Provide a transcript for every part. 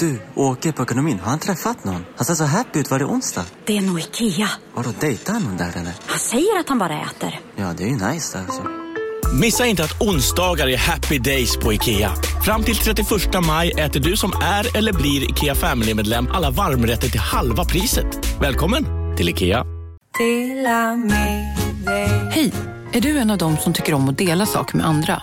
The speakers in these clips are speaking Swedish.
Du, åker på ekonomin. Har han träffat någon? Han ser så happy ut. Var det onsdag? Det är nog Ikea. Har du dejtat någon där eller? Han säger att han bara äter. Ja, det är ju nice alltså. Missa inte att onsdagar är happy days på IKEA. Fram till 31 maj äter du som är eller blir IKEA Family-medlem alla varmrätter till halva priset. Välkommen till IKEA. Hej! Är du en av dem som tycker om att dela saker med andra?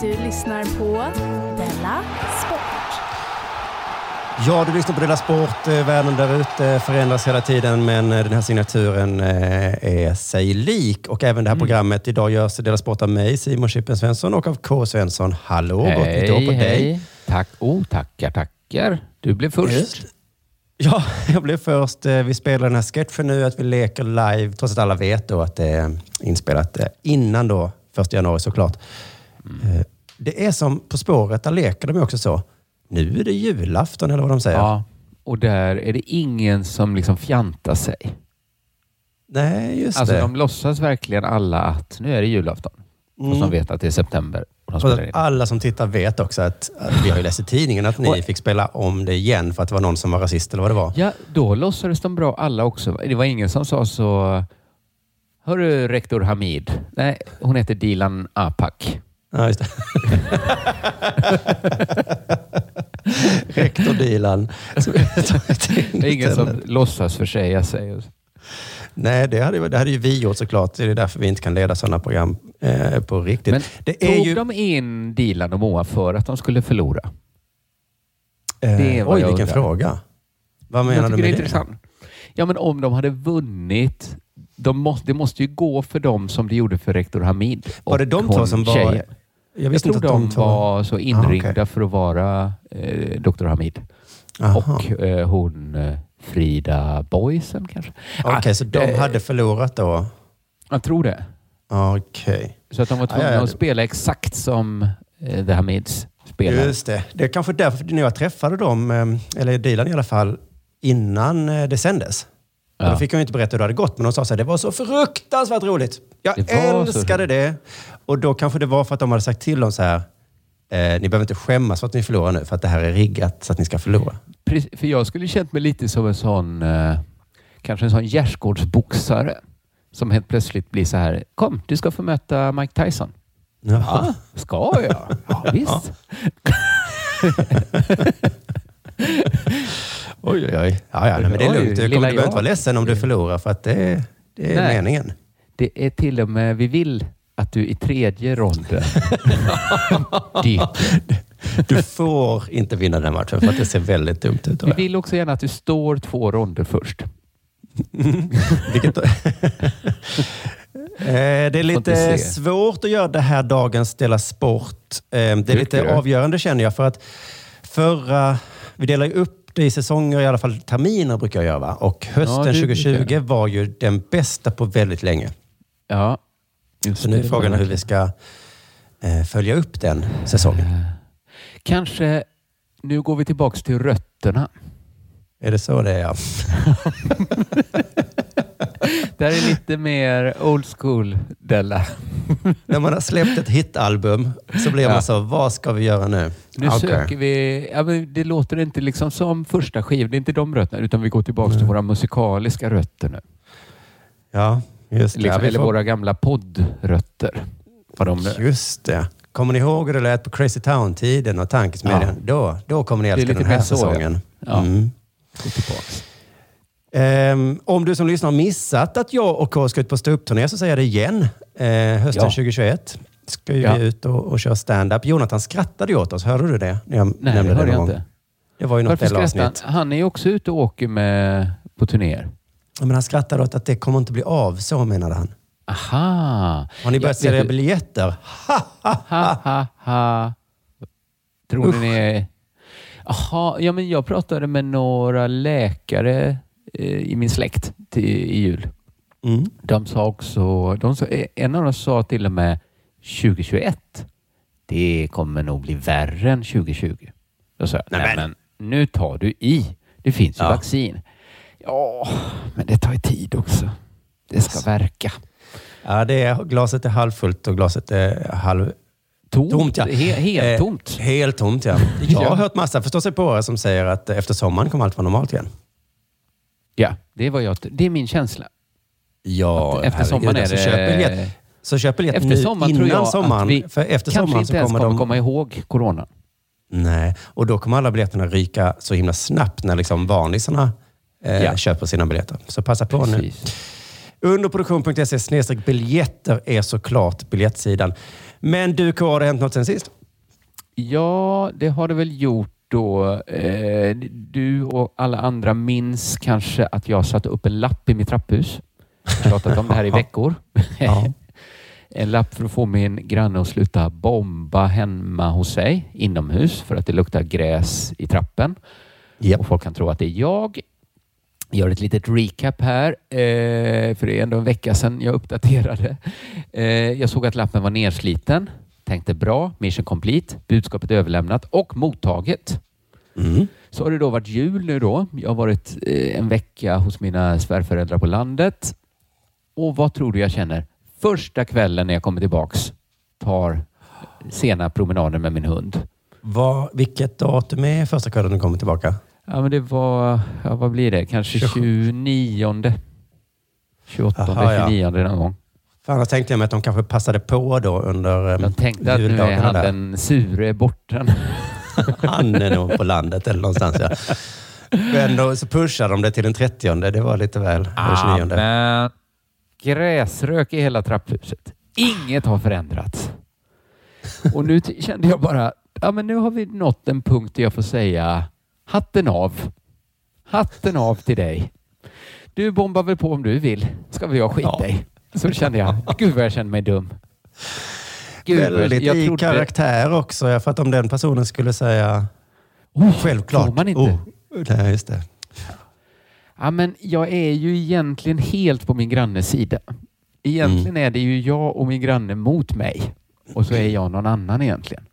Du lyssnar på Della Sport. Ja, du lyssnar på Dela Sport. Eh, Världen där ute förändras hela tiden, men eh, den här signaturen eh, är sig lik. Och även det här programmet idag görs i Dela Sport av mig, Simon Chippen Svensson, och av K. Svensson. Hallå, gott nytt år på dig. Tack. Oh, tackar, tackar. Du blev först. Ja, jag blev först. Vi spelar den här sketchen nu, att vi leker live, trots att alla vet då att det är inspelat innan då, första januari såklart. Eh, Det är som På spåret, där leker de också så. Nu är det julafton, eller vad de säger. Ja, och där är det ingen som liksom fjantar sig. Nej, just Alltså det. de låtsas verkligen alla att nu är det julafton. Mm. Och de vet att det är september. Och Och alla som tittar vet också att, att vi har ju läst i tidningen att ni Och- fick spela om det igen för att det var någon som var rasist eller vad det var. Ja, då låtsades de bra alla också. Det var ingen som sa så... Hörru, rektor Hamid. Nej, hon heter Dilan Apak. Ja, just det. Rektor Dilan. Det är ingen som låtsas försäga sig. Nej, det hade, det hade ju vi gjort såklart. Det är därför vi inte kan leda sådana program eh, på riktigt. Men det är tog ju, de in Dilan och Moa för att de skulle förlora? eh, det oj, vilken undrar. fråga. Vad menar jag du med det är intressant. Ja, men om de hade vunnit, de måste, det måste ju gå för dem som det gjorde för rektor Hamid. Var det de två som var- tjejen. Jag Jag, tror de, de var så inringda Ah, okej. för att vara eh, Dr. Hamid. Aha. Och eh, hon eh, Frida Boysen kanske. Okej, Ah, så de eh, hade förlorat då? Jag tror det. Okej. Så att de var tvungna Ah, ja, ja. att spela exakt som eh, The Hamids spelar. Just det. Det är kanske därför när jag träffade dem, eh, eller Dilan i alla fall, innan eh, det sändes. Ja. Då fick jag inte berätta hur det hade gått, men de sa så här, det var så fruktansvärt roligt. Jag Det älskade det. Och då kanske det var för att de hade sagt till dem så här, eh, ni behöver inte skämmas för att ni förlorar nu, för att det här är riggat så att ni ska förlora. Precis, för jag skulle känt mig lite som en sån, eh, kanske en sån gärdsgårdsboxare som helt plötsligt blir så här, kom, du ska få möta Mike Tyson. Ja, ska jag? Ja, visst. Oj, oj, oj. Ja, ja, nej, men det är lugnt. Du, kommer, du behöver inte vara ledsen om du förlorar, för att det, det är Nej. meningen. Det är till och med, vi vill att du i tredje ronden. Du får inte vinna den här matchen, för att det ser väldigt dumt ut. Vi vill också gärna att du står två ronder först. Vilket Eh, Det är lite svårt att göra det här dagens Dela Sport. Eh, Det är lite avgörande känner jag för att förra... Vi delar ju upp i säsonger, i alla fall terminer brukar jag göra. Va? Och hösten Ja, det brukar 2020 jag. var ju den bästa på väldigt länge. Ja, just Så nu är frågan hur vi ska eh, följa upp den säsongen. Kanske, nu går vi tillbaks till rötterna. Är det så det är? Ja. Det här är lite mer old school, Della. När man har släppt ett hitalbum så blir Ja. man så, vad ska vi göra nu? Nu Okej. söker vi... Ja, men det låter inte liksom som första skivan. Det är inte de rötterna, utan vi går tillbaka till våra musikaliska rötter nu. Ja, just det. Liksom, Ja, eller får- våra gamla poddrötter. Vad de, Just det. Kommer ni ihåg hur det lät på Crazy Town-tiden och Tankesmedjan? Då, då kommer ni älska den här så, ja. säsongen. Ja. Mm. Ehm, om du som lyssnar har missat att jag och K ska ut på ståuppturné så säger jag det igen. Eh, hösten Ja. 2021 ska Ja. vi ut och, och köra stand-up. Jonathan skrattade ju åt oss. Hörde du det? När jag Nej, nämnde det hörde någon jag gång. inte. Det var ju något Varför skrattar han? Han är ju också ute och åker med på turnéer. Ja, Men han skrattade åt att det kommer inte bli av, så menade han. Aha! Har ni börjat sälja du- biljetter? Ha, ha, Ha, ha, ha. Tror ni ni... Jaha, ja men jag pratade med några läkare i min släkt till, i jul. Mm. De sa också, de sa, en av dem sa till och med 2021, det kommer nog bli värre än 2020. Då sa jag, Nej, men- nu tar du i. Det finns ju Ja. vaccin. Ja, men det tar ju tid också. Det ska verka. Ja, det är, glaset är halvfullt och glaset är halv... Tomt, Tomt, ja. He, helt Eh, tomt. Helt tomt, ja. Jag har hört massa förståsigpåare som säger att efter sommaren kommer allt vara normalt igen. Ja, det vad jag, det är min känsla. Ja, Att efter sommaren är alltså, det... köp biljett, så köp biljett Efter nu sommaren innan tror jag sommaren. att vi för efter kanske sommaren inte så ens kommer kommer de... komma ihåg corona. Nej, och då kommer alla biljetterna ryka så himla snabbt när liksom vanlisarna eh, Ja. köper sina biljetter. Så passa på nu. Precis. Underproduktion.se snedstreck biljetter är såklart biljettsidan. Men du K, har det hänt något sen sist? Ja, det har det väl gjort då. Eh, du och alla andra minns kanske att jag satte upp en lapp i mitt trapphus. Jag har pratat om det här i veckor. En lapp för att få min granne att sluta bomba hemma hos sig inomhus för att det luktar gräs i trappen. Japp. Och folk kan tro att det är jag. Jag gör ett litet recap här, eh, för det är ändå en vecka sedan jag uppdaterade. Eh, jag såg att lappen var nersliten. Tänkte bra, mission complete, budskapet överlämnat och mottaget. Mm. Så har det då varit jul nu då. Jag har varit eh, en vecka hos mina svärföräldrar på landet. Och vad tror du jag känner? Första kvällen när jag kommer tillbaks tar sena promenader med min hund. Vad, vilket datum är första kvällen du kommer tillbaka? Ja, men det var, ja, vad blir det? Kanske 29. 28, Aha, ja. 29 någon gång. För annars tänkte jag mig att de kanske passade på då under De um, tänkte att nu är han där. den sure borta. Han är nog på landet eller någonstans. Ja. Men då så pushade de det till den 30. Det var lite väl. den 29. men gräsrök i hela trapphuset. Inget har förändrats. Och nu kände jag bara, ja men nu har vi nått en punkt där jag får säga hatten av. Hatten av till dig. Du bombar väl på om du vill. Ska vi jag skita i. Så kände jag, gud vad jag kände mig dum. Gud, vad jag- Väldigt jag i karaktär också. ja, För att om den personen skulle säga Oh, självklart. Får man inte? Oh, nej, just det. Ja, men jag är ju egentligen helt på min grannes sida. Egentligen Mm. är det ju jag och min granne mot mig. Och så är jag någon annan egentligen.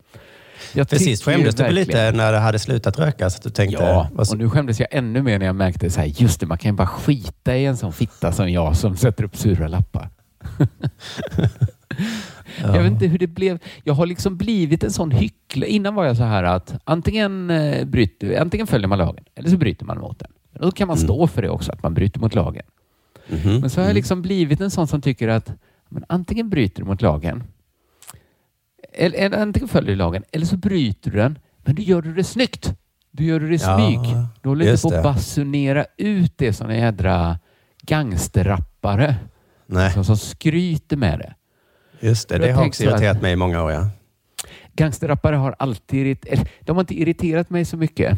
Jag ju skämdes du verkligen- lite när det hade slutat röka? Så att du tänkte, Ja, så- och nu skämdes jag ännu mer när jag märkte så här, just det, man kan ju bara skita i en sån fitta som jag som sätter upp sura lappar. Jag vet inte hur det blev. Jag har liksom blivit en sån hycklare. Innan var jag så här att antingen, eh, bryter, antingen följer man lagen eller så bryter man mot den. Då kan man stå för det också, att man bryter mot lagen. Mhm. Men så har jag liksom blivit en sån som tycker att men antingen bryter du mot lagen, eller, antingen följer du lagen, eller så bryter du den, men då gör du det snyggt. Du gör det i Ja, smyg. Du håller inte på att basunera ut det som en jädra gangsterrappare Nej, som, som skryter med det. just det. Det har också irriterat mig i många år. Ja. Gangsterrappare har alltid de har inte irriterat mig så mycket.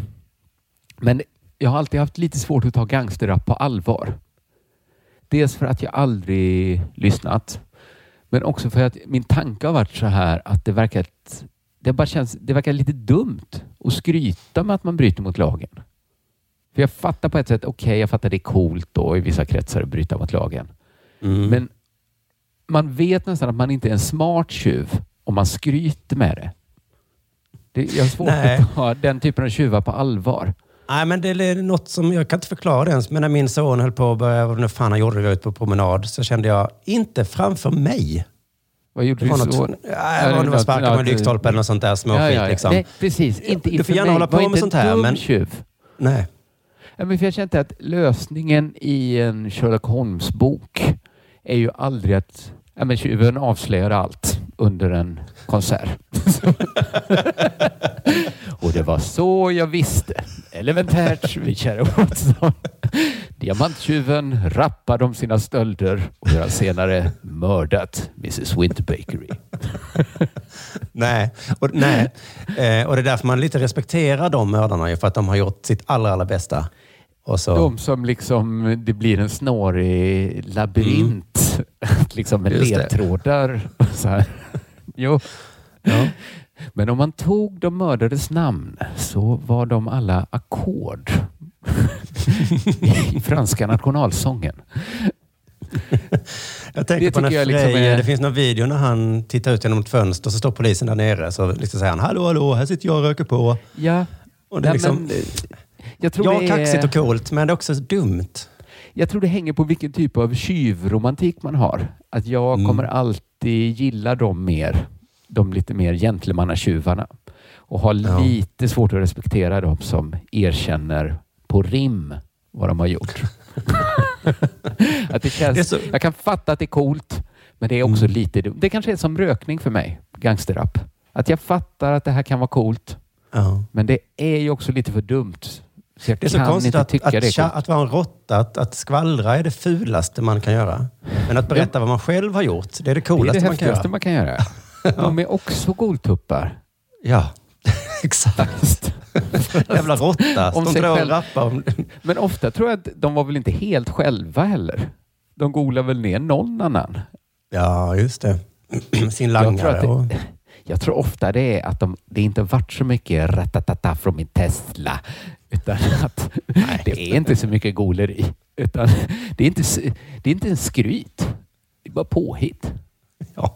Men jag har alltid haft lite svårt att ta gangsterrap på allvar. Dels för att jag aldrig lyssnat, men också för att min tanke har varit så här att det verkar, det bara känns, det verkar lite dumt att skryta med att man bryter mot lagen. För jag fattar på ett sätt, okej, jag fattar det är coolt då i vissa kretsar att bryta mot lagen. Mm. Men man vet nästan att man inte är en smart tjuv om man skryter med det. det jag har svårt Nej. att ta den typen av tjuvar på allvar. Nej, men det är något som jag kan inte förklara det ens. Men när min son höll på att börja, vad nu fan han gjorde, vi var ute på promenad, så kände jag, inte framför mig. Vad gjorde du var så? något, ja, det var, sparka ja, på en lyktstolpe eller något sånt där småskit. Liksom. Nej, precis. Inte Du får gärna mig. hålla på Var med sånt här, men- tjuv. Nej. Ja, men för jag kände att lösningen i en Sherlock Holmes-bok är ju aldrig att ja, men tjuven avslöjar allt under en konsert. och det var så jag visste. Elementärt, min kära Watson. Diamanttjuven rappade om sina stölder och han senare mördat Mrs Winterbakery. Nej, och, nej. Eh, och det är därför man lite respekterar de mördarna, för att de har gjort sitt allra, allra bästa. De som liksom, det blir en snårig labyrint. liksom med Mm. Just det. ledtrådar. Så här. Jo. ja. Men om man tog de mördades namn så var de alla ackord i franska nationalsången. Jag tänker Det på när Freje, liksom är- det finns någon video när han tittar ut genom ett fönster och så står polisen där nere. Så liksom säger han, hallå, hallå, här sitter jag och röker på. Ja, Och det är nej, liksom, men, eh, jag, tror ja, det kaxigt är, och coolt, men det är också dumt. jag tror det hänger på vilken typ av tjuvromantik man har. Att jag Mm. kommer alltid gilla dem mer, de lite mer gentlemannatjuvarna. Och har Ja. lite svårt att respektera dem som erkänner på rim vad de har gjort. att det känns, Det så- Jag kan fatta att det är coolt, men det är också Mm. lite dumt. Det kanske är som rökning för mig, gangsterrap. Att jag fattar att det här kan vara coolt, Ja. men det är ju också lite för dumt. Så jag Det är så kan konstigt inte att, tycka att, det är att vara en råtta, att, att skvallra är det fulaste man kan göra. Men att berätta vad man själv har gjort, det är det Det är coolaste det man kan göra. man kan göra. De är också goltuppar. Ja, exakt. Jävla råtta. Om De sig själv. om... Men ofta tror jag att de var väl inte helt själva heller. De golar väl ner någon annan. Ja, just det. Sin Jag tror, langare. och... det, jag tror ofta det är att de, det inte varit så mycket ratatata från min Tesla. Utan att det är inte så mycket goleri. Utan det är inte, det är inte en skryt. Det är bara påhitt. Ja.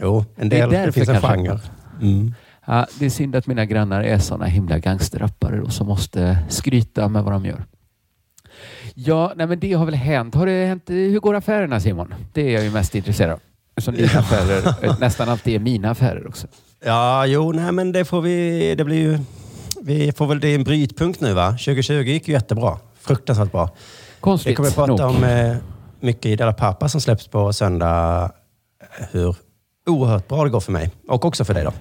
Jo, en Det är del. Det, därför finns en genre. Mm. Ja, det är synd att mina grannar är såna himla gangsterrappare och som måste skryta med vad de gör. Ja, nej men det har väl hänt. Har det hänt? Hur går affärerna Simon? Det är jag ju mest intresserad av. Som dina affärer eh, nästan alltid är mina affärer också. Ja, jo, nej men det får vi... Det blir ju... Vi får väl... Det är en brytpunkt nu va? 2020 gick ju jättebra. Fruktansvärt bra. Vi Konstigt kommer att prata nog. om eh, mycket i Della Pappa som släpps på söndag. eh, Hur oerhört bra det går för mig. Och också för dig då.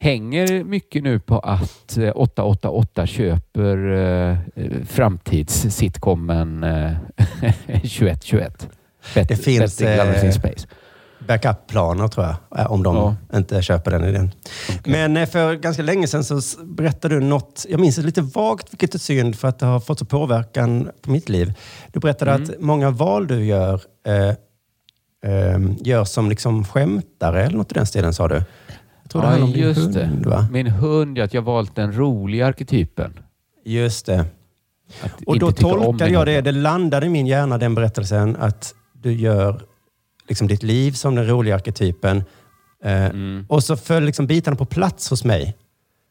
Hänger mycket nu på att eh, 888 köper eh, framtids-sitcomen eh, 2121. Bet- Det finns, Betting eh, Space. Backup-planer tror jag. eh, Om de Ja. inte köper den idén. Okej. Men eh, för ganska länge sedan så berättade du något. Jag minns det lite vagt, vilket är synd för att det har fått så påverkan på mitt liv. Du berättade Mm. att många val du gör eh, eh, gör som liksom skämtare eller något i den stilen sa du. Jag tror det Ja, handlar om din just hund, det. va? Min hund, att jag valt den roliga arketypen. Just det. Att Och då tolkade jag det, det landade i min hjärna, den berättelsen, att du gör liksom ditt liv som den roliga arketypen. Eh, Mm. Och så föll liksom bitarna på plats hos mig.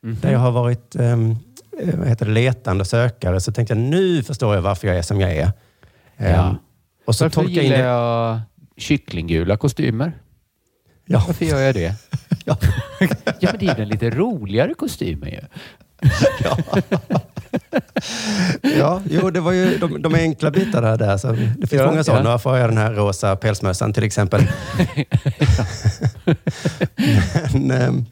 Mhm. Där jag har varit ehm, eh, vad heter det, letande sökare. Så tänkte jag, nu förstår jag varför jag är som jag är. Ehm, Ja. Och så Varför tolkade jag in gillar det. jag kycklinggula kostymer? Ja. Varför gör jag det? Ja. ja, men det är den lite roligare kostymen ju. ja, jo, det var ju de, de enkla bitarna där. Så det finns Ja, många sådana. ja. Varför har jag den här rosa pälsmössan till exempel? men, ehm,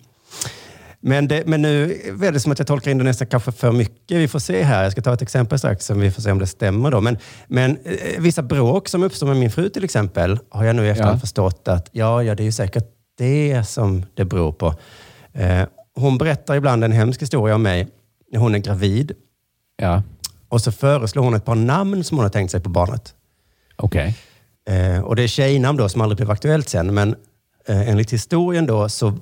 men, det, men nu är det som att jag tolkar in nästan kanske för mycket. Vi får se här. Jag ska ta ett exempel strax som vi får se om det stämmer. Då. Men, men eh, vissa bråk som uppstår med min fru till exempel har jag nu i efterhand Ja. förstått att ja, ja, det är ju säkert det som det beror på. Eh, hon berättar ibland en hemsk historia om mig hon är gravid. Ja, Och så föreslår hon ett par namn som hon har tänkt sig på barnet. okej. Eh, och det är tjejnamn då som aldrig blev aktuellt sen. Men eh, enligt historien då så,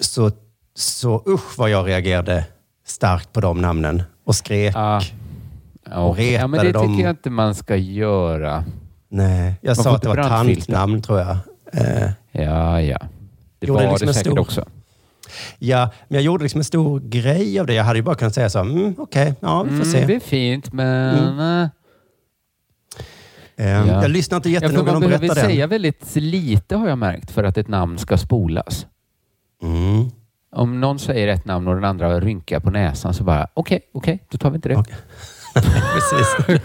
så, så usch vad jag reagerade starkt på de namnen och skrek. Ah, Och okej. ja, men det retade dem. tycker jag inte man ska göra. Nej, jag Man sa får att det var brandfilter. tantnamn tror jag. Eh, Ja, ja. Det Gjorde var liksom det en säkert stor- också. Ja, men jag gjorde liksom en stor grej av det. Jag hade ju bara kunnat säga så, mm, okej, ja vi får Mm, se. det är fint, men... eh, Eh, Ja. Jag lyssnar inte jättenoga man när de behöver berättar den. säga väldigt lite har jag märkt för att ett namn ska spolas. Mm. Om någon säger ett namn och den andra rynkar på näsan så bara okej, okej, då tar vi inte det. Okej. Precis.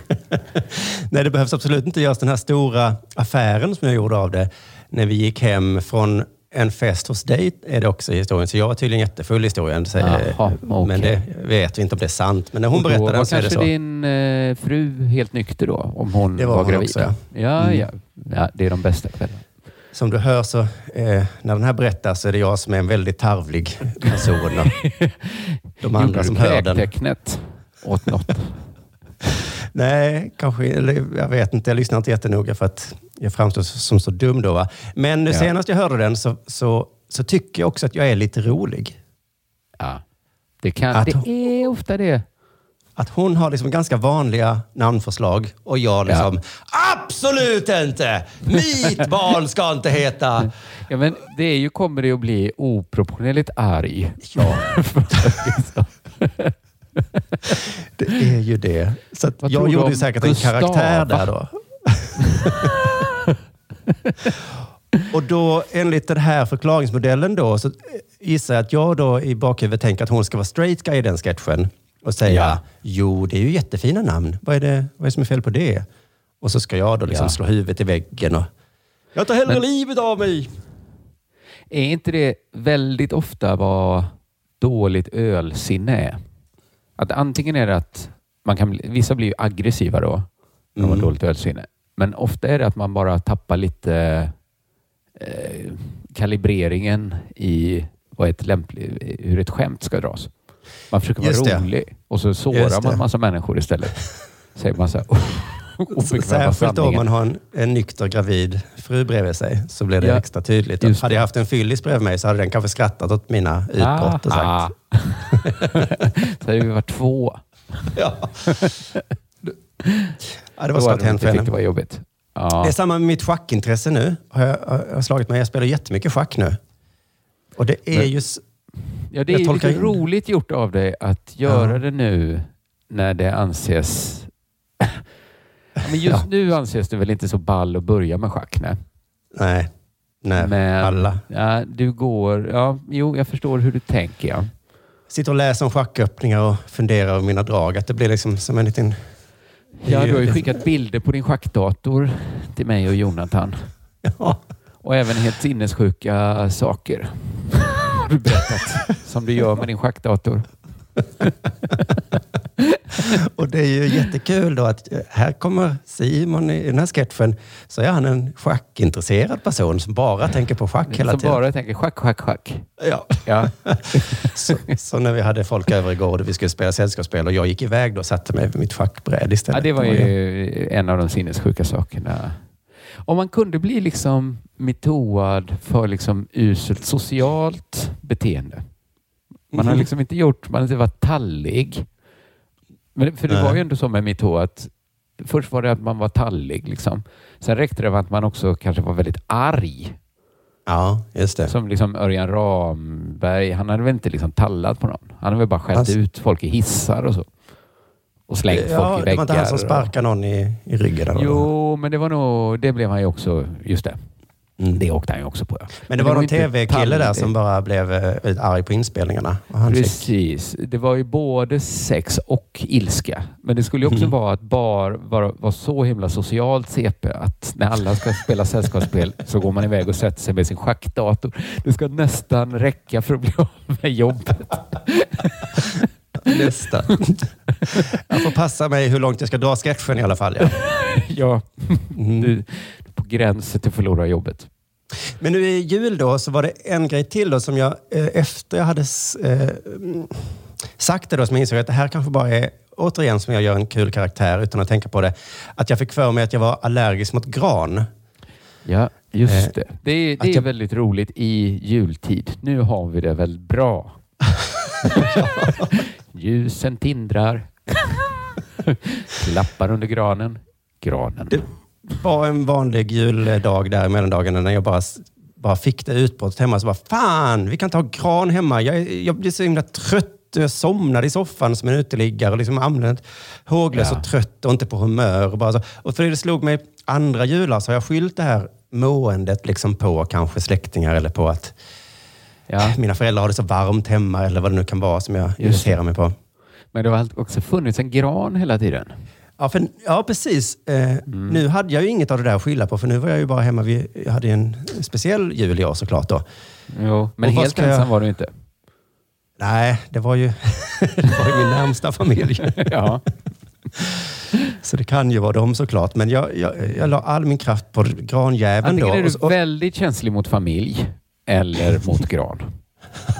Nej, det behövs absolut inte göras den här stora affären som jag gjorde av det. När vi gick hem från en fest hos dig är det också i historien. Så jag var tydligen jättefull i historien. Så, eh, Jaha, Men okej. det vet vi inte om det är sant. Men när hon var den så är det kanske så. din eh, fru helt nykter då, om hon Det var var, hon gravid? också, ja. ja. Mm. Ja, ja. Det är de bästa kvällarna. Som du hör så, eh, när den här berättas så är det jag som är en väldigt tarvlig person. De andra Gjorde som hör den. kräktecknet åt något? Nej, kanske, eller jag vet inte. Jag lyssnar inte jättenoga för att jag framstår som så dum då. Va? Men Ja. senast jag hörde den så, så, så tycker jag också att jag är lite rolig. Ja. Det, kan, Att det är ofta det. Att hon har liksom ganska vanliga namnförslag och jag liksom, absolut inte! Mitt barn ska inte heta... Ja, men det är ju, kommer det att bli oproportionerligt arg. Ja. Det är ju det. Så jag gjorde ju säkert en Gustava? karaktär där då. och då enligt den här förklaringsmodellen då så gissar jag att jag då i bakhuvudet tänker att hon ska vara straight guy i den sketchen och säga Ja. jo, det är ju jättefina namn. Vad är det, vad är det som är fel på det? Och så ska jag då liksom Ja. slå huvudet i väggen och jag tar hellre Men- livet av mig. Är inte det väldigt ofta vad dåligt ölsinne är? Att antingen är det att man kan vissa blir ju aggressiva då, när de har Mm. dåligt ölsinne. Men ofta är det att man bara tappar lite eh, kalibreringen i vad ett lämpligt, hur ett skämt ska dras. Man försöker Just vara det. rolig och så sårar Just man det. massa människor istället. Säger man så här, obekväma Särskilt om man har en, en nykter gravid fru bredvid sig så blir det Ja, extra tydligt. just Hade jag haft en fyllis bredvid mig så hade den kanske skrattat åt mina utbrott och sagt Ah, så hade vi varit två. ja. ja, det var skott hänt för tyckt det henne. var jobbigt. Ja. Det är samma med mitt schackintresse nu. Har jag, har jag slagit mig. Jag spelar jättemycket schack nu. Och det är ju... Ja, det är lite in- roligt gjort av dig att göra Ja. det nu när det anses... Men just Ja. nu anses det väl inte så ball att börja med schack? Nej. Nej, nej Men alla. Ja, du går... Ja, jo, jag förstår hur du tänker. Ja. Sitter och läser om schacköppningar och funderar över mina drag. Att det blir liksom som en liten... Ja, du har ju skickat bilder på din schackdator till mig och Jonathan. Ja. Och även helt sinnessjuka saker har du berättat som du gör med din schackdator. Och det är ju jättekul då att eh, här kommer Simon i den här sketchen. Så är han en schackintresserad person som bara tänker på schack hela Som tiden. bara tänker schack, schack, schack. Ja. Ja. Så, så när vi hade folk över igår och vi skulle spela sällskapsspel och jag gick iväg då och satte mig vid mitt schackbräde istället. Ja, det var ju en av de sinnessjuka sakerna. Om man kunde bli liksom metooad för liksom uselt socialt beteende. Man har Mhm. liksom inte gjort, man har inte varit tallig. Men, för det Nej. var ju ändå så med metoo att först var det att man var tallig. Liksom. Sen räckte det med att man också kanske var väldigt arg. Ja, just det. Som liksom Örjan Ramberg, han hade väl inte liksom tallat på någon. Han hade väl bara skällt Alltså- ut folk i hissar och så. Och slängt ja, folk i väggar. det var inte han som sparkade någon i, i ryggen? Eller? Jo, men det var nog, det blev han ju också, just det. Mm. Det åkte han ju också på. Ja. Men det var någon tv-kille där som bara blev eh, väldigt arg på inspelningarna. Han fick, Precis. Det var ju både sex och ilska. Men det skulle ju också Mm. vara att bar vara var så himla socialt CP att när alla ska spela sällskapsspel så går man iväg och sätter sig med sin schackdator. Det ska nästan räcka för att bli av med jobbet. Nästa. jag får passa mig hur långt jag ska dra sketchen i alla fall. Ja. Ja, Mm. du, på gränsen till att förlora jobbet. Men nu i jul då så var det en grej till då som jag eh, efter jag hade eh, sagt det då som jag insåg att det här kanske bara är återigen som jag gör en kul karaktär utan att tänka på det. Att jag fick för mig att jag var allergisk mot gran. Ja, just Eh, det. Det är, det är jag- väldigt roligt i jultid. Nu har vi det väl bra. Ljusen tindrar. Klappar under granen. Granen. Det var en vanlig juldag där i mellandagarna när jag bara, bara fick det utbrottet hemma. Så bara, fan, vi kan ha gran hemma. Jag, jag blir så himla trött. Jag somnade i soffan som en uteliggare. och Liksom använt håglös Ja. och trött och inte på humör. Och, bara så. och för det slog mig andra jular så har jag skyllt det här måendet liksom på kanske släktingar eller på att Ja. mina föräldrar har det så varmt hemma eller vad det nu kan vara som jag irriterar mig på. Men det har också funnits en gran hela tiden. Ja, för, ja precis. Eh, Mm. Nu hade jag ju inget av det där att skylla på, för nu var jag ju bara hemma. Vi jag hade ju en speciell jul år såklart. Då. Jo, men Och helt ska jag- ensam var du inte. Nej, det var ju, det var ju min närmsta familj. Ja. Så det kan ju vara dem såklart. Men jag, jag, jag la all min kraft på granjäveln då. Antingen är du och- väldigt känslig mot familj eller mot gran.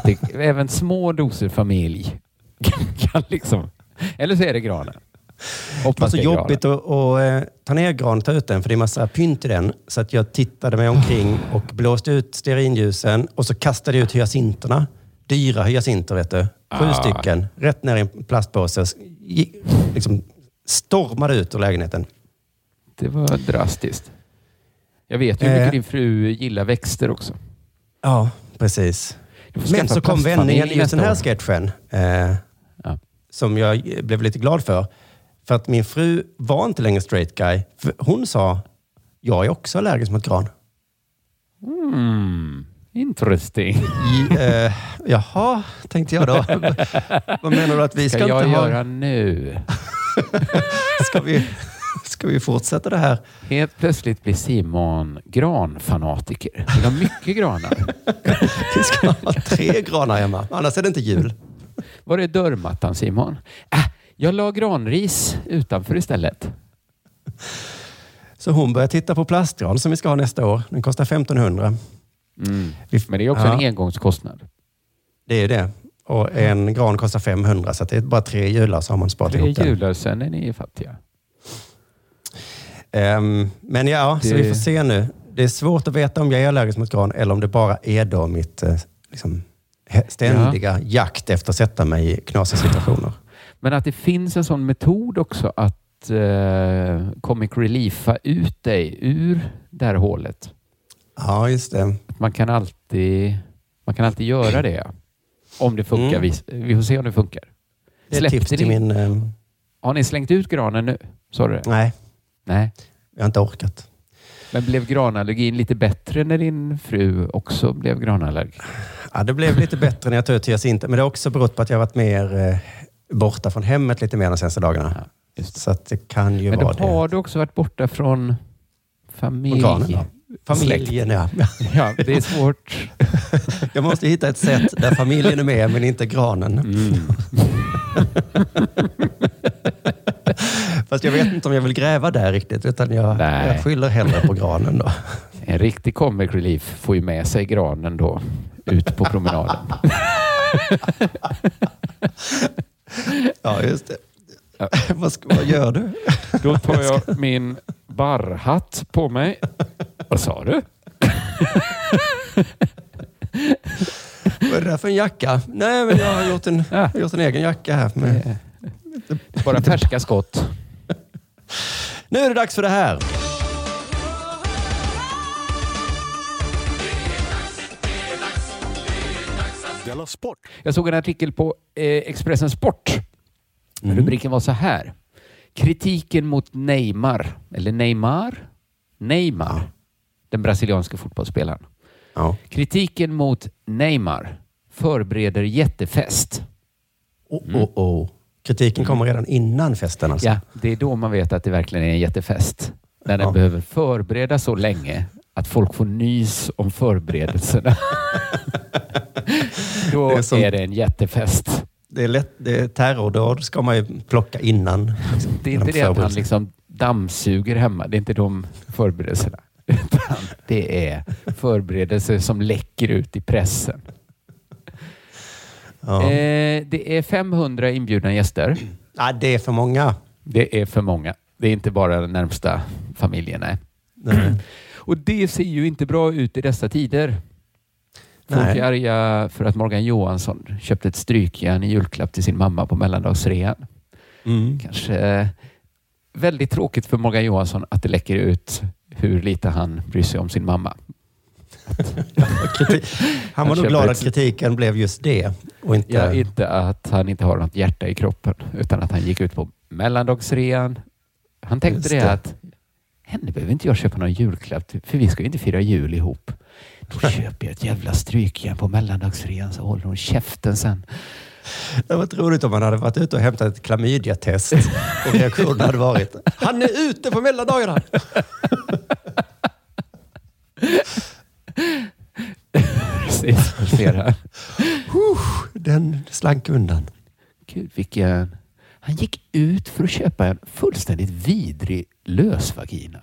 Det, även små doser familj kan liksom... Eller så är det granen. Det var Hoppas så det är granen. jobbigt att, att eh, ta ner och ta ut den, för det är massa pynt i den. Så att jag tittade mig omkring och blåste ut stearinljusen och så kastade jag ut hyacinterna. Dyra hyacinter, vet du. Sju Ah. stycken. Rätt ner i en plastpåse. Liksom stormade ut ur lägenheten. Det var drastiskt. Jag vet ju hur mycket Eh. din fru gillar växter också. Ja, precis. Men så kom vändningen i just den här sketchen. Eh, Ja. Som jag blev lite glad för. För att min fru var inte längre straight guy. För hon sa, jag är också allergisk mot gran. Mm, interesting. I, eh, jaha, tänkte jag då. Vad menar du att vi ska, ska jag inte ha? göra nu? Ska vi, ska vi fortsätta det här? Helt plötsligt blir Simon granfanatiker. Vill ha mycket granar. Vi ska ha tre granar hemma, annars är det inte jul. Var är dörrmattan Simon? Äh, jag la granris utanför istället. Så hon börjar titta på plastgran som vi ska ha nästa år. Den kostar 1500. Mm. Men det är också Ja. en engångskostnad. Det är det. Och en gran kostar 500, så det är bara tre jular så har man sparat Tre ihop den. jular, sen är ni fattiga. Ehm, men ja, så Det- vi får se nu. Det är svårt att veta om jag är allergisk mot gran eller om det bara är då mitt eh, liksom, ständiga jakt efter att sätta mig i knasiga situationer. Men att det finns en sån metod också att eh, comic reliefa ut dig ur det här hålet. Ja, just det. Att man kan alltid, man kan alltid göra det. Om det funkar. Mm. Vi, vi får se om det funkar. Det är ett tips till min... Eh, Har ni slängt ut granen nu? Sa du det? nej, Nej. jag har inte orkat. Men blev granallergin lite bättre när din fru också blev granallergiker? Ja, det blev lite bättre när jag tog ut hyacinter, men det har också berott på att jag varit mer eh, borta från hemmet lite mer de senaste dagarna. Ja. Så att det kan ju Men då vara det. har du också varit borta från familj. Organen, ja. Familjen, ja. Ja, det är svårt. Jag måste hitta ett sätt där familjen är med, men inte granen. Mm. Fast jag vet inte om jag vill gräva där riktigt, utan jag, Nej. jag skyller hellre på granen då. En riktig comic relief får ju med sig granen då ut på promenaden. Ja, just det. Ja. vad, ska, vad gör du? Då tar jag min barrhatt på mig. Vad sa du? Vad är det där för en jacka? Nej, men jag har gjort en, har gjort en egen jacka här. Med. Bara färska skott. Nu är det dags för det här. Della Sport! Jag såg en artikel på eh, Expressen Sport. Rubriken var så här. Kritiken mot Neymar, eller Neymar? Neymar, den brasilianske fotbollsspelaren. Ja. Kritiken mot Neymar förbereder jättefest. Oh, oh, oh. Kritiken kommer redan innan festen alltså. Ja, det är då man vet att det verkligen är en jättefest. När den Ja. behöver förberedas så länge att folk får nys om förberedelserna. då Det är, är som- det en jättefest. Det är, lätt, det är terrordåd ska man ju plocka innan. liksom, Det är inte det att han liksom dammsuger hemma. Det är inte de förberedelserna. Utan det är förberedelser som läcker ut i pressen. Ja. Eh, det är 500 inbjudna gäster. Ja, det är för många. Det är för många. Det är inte bara den närmsta familjen. Nej. Nej. Och det ser ju inte bra ut i dessa tider. Folk Nej. är arga för att Morgan Johansson köpte ett strykjärn i julklapp till sin mamma på mellandagsrean. Mm. Kanske eh, väldigt tråkigt för Morgan Johansson att det läcker ut hur lite han bryr sig om sin mamma. Han var nog glad att kritiken blev just det. Och inte... Ja, inte att han inte har något hjärta i kroppen, utan att han gick ut på mellandagsrean. Han tänkte det, det. att henne behöver inte jag köpa någon julklapp till, för vi ska ju inte fira jul ihop. Då köper jag ett jävla strykjärn på mellandagsrean så håller hon käften sen. Det var roligt om man hade varit ute och hämtat ett klamydiatest och reaktionen hade varit Han är ute på mellandagarna! Precis. Den slank undan. Gud, vilken... Han gick ut för att köpa en fullständigt vidrig lösvagina.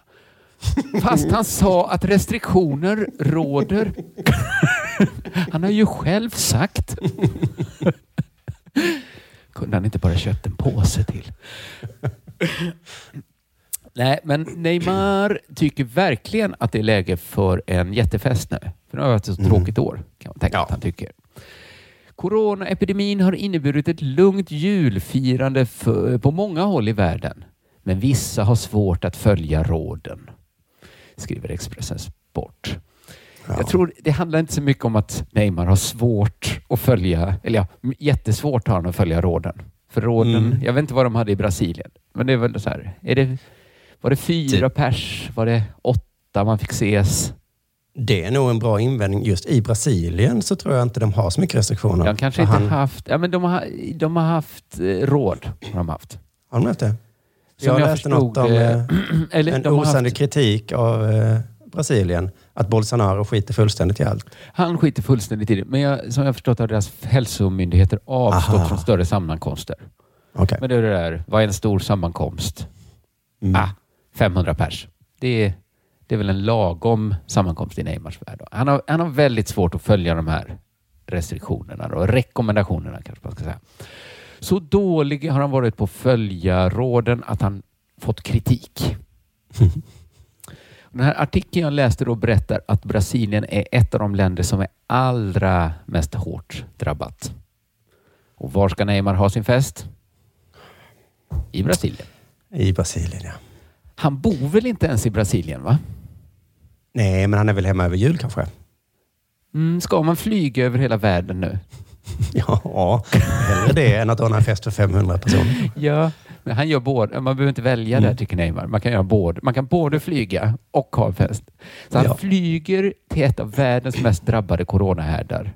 Fast han sa att restriktioner råder. Han har ju själv sagt. Kunde han inte bara köpt en påse till? Nej, men Neymar tycker verkligen att det är läge för en jättefest nu. För det har varit ett så tråkigt år, kan man tänka att han tycker. Coronaepidemin har inneburit ett lugnt julfirande för, på många håll i världen. Men vissa har svårt att följa råden, skriver Expressen Sport. Jag tror det handlar inte så mycket om att Neymar har svårt att följa, eller ja, jättesvårt har han att följa råden. För råden, Mm. jag vet inte vad de hade i Brasilien, men det är väl så här, är det, var det fyra Typ. pers? Var det åtta man fick ses? Det är nog en bra invändning. Just i Brasilien så tror jag inte de har så mycket restriktioner. De kanske inte han, haft, ja men de har, de har haft eh, råd. Har de haft. Har de haft det? Som jag jag läste något om eh, eh, Eller en de har osannlig haft, kritik av eh, Brasilien. Att Bolsonaro skiter fullständigt i allt. han skiter fullständigt i det. Men jag, som jag förstått har deras hälsomyndigheter avstått Aha. från större sammankomster. Okej. Men det är det där, vad är en stor sammankomst? Mm. Ah, 500 pers. Det är, det är väl en lagom sammankomst i Neymars värld. Han har, han har väldigt svårt att följa de här restriktionerna och rekommendationerna kanske man ska säga. Så dålig har han varit på att följa råden att han fått kritik. Den här artikeln jag läste då berättar att Brasilien är ett av de länder som är allra mest hårt drabbat. Och var ska Neymar ha sin fest? I Brasilien. I Brasilien, ja. Han bor väl inte ens i Brasilien, va? Nej, men han är väl hemma över jul kanske? Mm, ska man flyga över hela världen nu? Ja, hellre det än att ordna en fest för 500 personer. Ja. Men han gör både. Man behöver inte välja Mm. där, tycker Neymar. Man kan, göra både. man kan både flyga och ha en fest. Så han Ja. flyger till ett av världens mest drabbade coronahärdar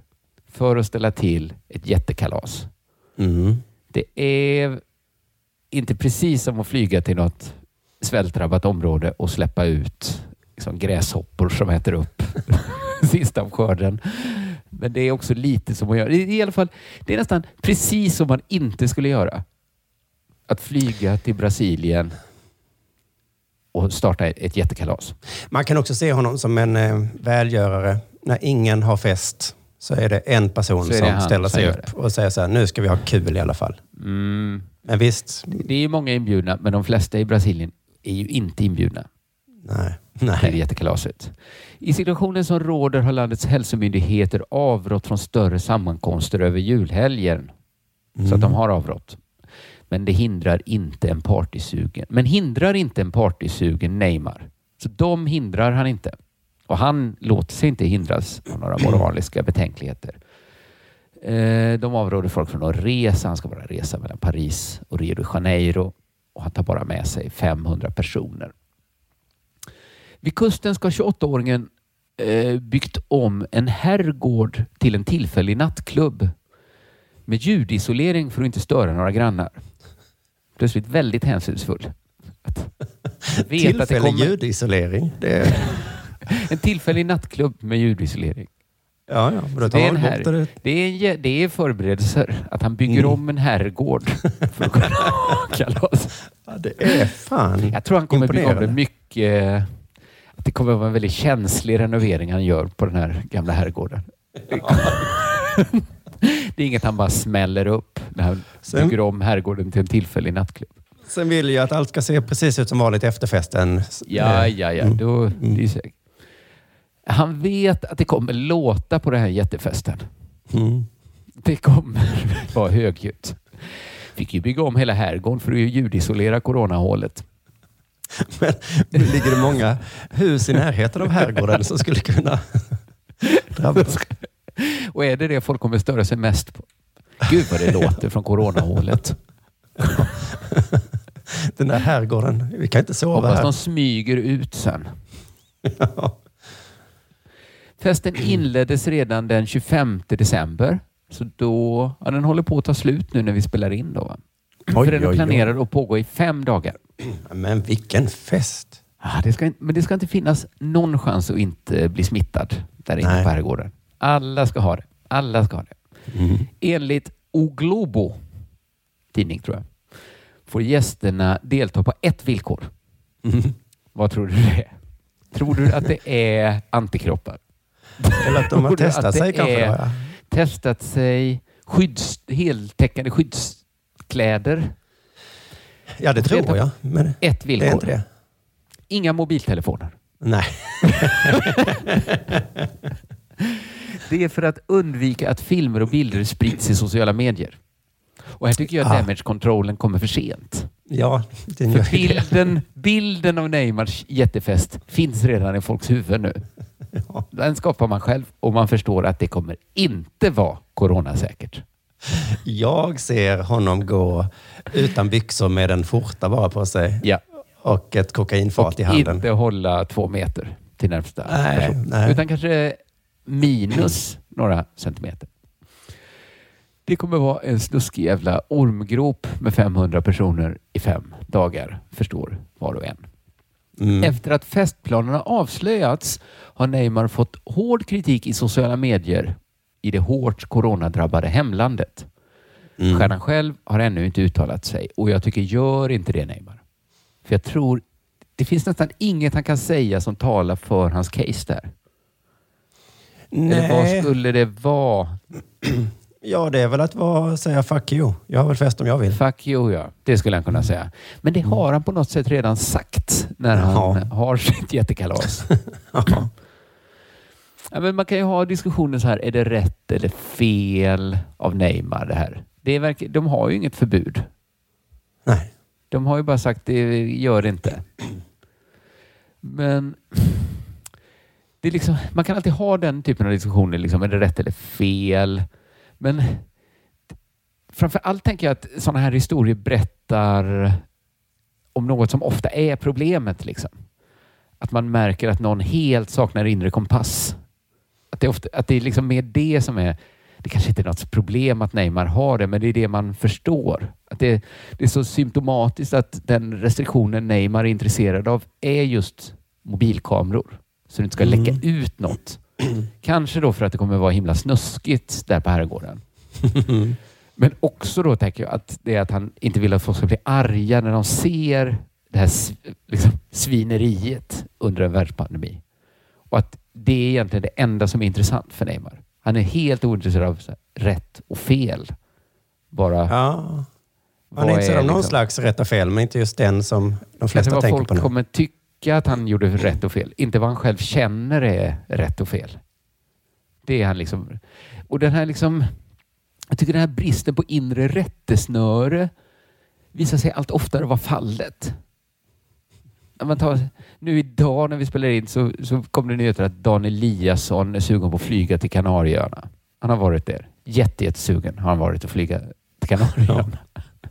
för att ställa till ett jättekalas. Mm. Det är inte precis som att flyga till något svältdrabbat område och släppa ut liksom gräshoppor som äter upp sista av skörden. Men det är också lite som att göra. I i alla fall, det är nästan precis som man inte skulle göra. Att flyga till Brasilien och starta ett jättekalas. Man kan också se honom som en eh, välgörare. När ingen har fest så är det en person är det som han ställer sig upp och säger så här, nu ska vi ha kul i alla fall. Mm. Men visst, Det är många inbjudna, men de flesta i Brasilien är ju inte inbjudna. nej. Nej. jättekalaset. I situationen som råder har landets hälsomyndigheter avrått från större sammankomster över julhelgen. Så att de har avrått. Men det hindrar inte en partysugen. Men hindrar inte en partysugen Neymar. Så de hindrar han inte. Och han låter sig inte hindras av några moraliska betänkligheter. Eh, De avråder folk från att resa. Han ska bara resa mellan Paris och Rio de Janeiro. Och han tar bara med sig 500 personer. Vid kusten ska 28-åringen eh, byggt om en herrgård till en tillfällig nattklubb med ljudisolering för att inte störa några grannar. Plötsligt väldigt hänsynsfull. Det Tillfällig kommer ljudisolering. Det är, en tillfällig nattklubb med ljudisolering. ja, ja, men Det är, en här, det. det, är det är förberedelser. Att han bygger Mm. om en herrgård för att kunna ha kalas. Ja, det är fan Jag tror han kommer bygga om det mycket. Att det kommer vara en väldigt känslig renovering han gör på den här gamla herrgården. det är inget han bara smäller upp när han Sen- bygger om herrgården till en tillfällig nattklubb. Sen vill jag att allt ska se precis ut som vanligt efter festen. Ja, Eh, ja, ja. mm. Då, säkert. Han vet att det kommer låta på den här jättefesten. Mm. Det kommer vara högljutt. Fick ju bygga om hela herrgården för att ljudisolera coronahålet. Men nu ligger det många hus i närheten av herrgården som skulle kunna drabbas. Och är det det folk kommer störa sig mest på? Gud vad det låter från coronahålet. Den där herrgården, vi kan inte sova Hoppas här. de smyger ut sen. Ja. Festen inleddes redan den 25 december Så då, ja, den håller på att ta slut nu när vi spelar in. Då? Oj, För den är planerad att pågå i fem dagar. Men vilken fest! Ah, det ska, men det ska inte finnas någon chans att inte bli smittad där inne Nej. på herrgården. Alla ska ha det. Alla ska ha det. Mm. Enligt O Globo, tidning tror jag, får gästerna delta på ett villkor. Mm. Vad tror du det är? Tror du att det är antikroppar? Eller att de har testat sig kanske. är- ja. Testat sig, skydds, heltäckande skyddskläder, Ja, det tror jag. Men ett det är villkor. inte det. Inga mobiltelefoner. Nej. Det är för att undvika att filmer och bilder sprids i sociala medier. Och här tycker jag att Ah. damage-kontrollen kommer för sent. Ja, den gör För ju det. bilden, bilden av Neymars jättefest finns redan i folks huvud nu. Ja. Den skapar man själv och man förstår att det kommer inte vara coronasäkert. Jag ser honom gå utan byxor med en skjorta bara på sig Ja. och ett kokainfat Och i handen. inte hålla två meter till närmsta Nej, person. nej. Utan kanske minus några centimeter. Det kommer vara en snuskig jävla ormgrop med 500 personer i fem dagar, förstår var och en. Mm. Efter att festplanerna avslöjats har Neymar fått hård kritik i sociala medier i det hårt coronadrabbade hemlandet. Mm. Stjärnan själv har ännu inte uttalat sig och jag tycker gör inte det Neymar. För jag tror det finns nästan inget han kan säga som talar för hans case där. Eller vad Nej. skulle det vara? Ja, det är väl att vara, säga fuck you. Jag har väl fest om jag vill. Fuck you, ja. Det skulle han kunna säga. Men det har han på något sätt redan sagt när han Jaha. har sitt jättekalas. Ja. Ja, men man kan ju ha diskussioner så här, är det rätt eller fel av Neymar det här? Det är verk- de har ju inget förbud. Nej. De har ju bara sagt det gör det inte. Men det är liksom, man kan alltid ha den typen av diskussioner. Liksom, är det rätt eller fel? Men framför allt tänker jag att sådana här historier berättar om något som ofta är problemet. Liksom. Att man märker att någon helt saknar inre kompass. Att det, ofta, att det är liksom mer det som är... Det kanske inte är något problem att Neymar har det, men det är det man förstår. Att det, det är så symptomatiskt att den restriktionen Neymar är intresserad av är just mobilkameror. Så det inte ska Mm. läcka ut något. Kanske då för att det kommer vara himla snuskigt där på herrgården. Men också då tänker jag att det är att han inte vill att folk ska bli arga när de ser det här liksom, svineriet under en världspandemi. Och att det är egentligen det enda som är intressant för Neymar. Han är helt ointresserad av rätt och fel. Bara Ja. Han vad är intresserad av någon liksom- slags rätt och fel, men inte just den som de flesta vad tänker folk på nu. kommer tycka att han gjorde rätt och fel. Inte vad han själv känner är rätt och fel. Det är han liksom. Och den här liksom, jag tycker den här bristen på inre rättesnöre visar sig allt oftare vara fallet. Om Man tar, nu idag när vi spelar in så, så kom det nyheter att Dan Eliasson är sugen på att flyga till Kanarieöarna. Han har varit där. Jätte, jättesugen har han varit att flyga till Kanarieöarna.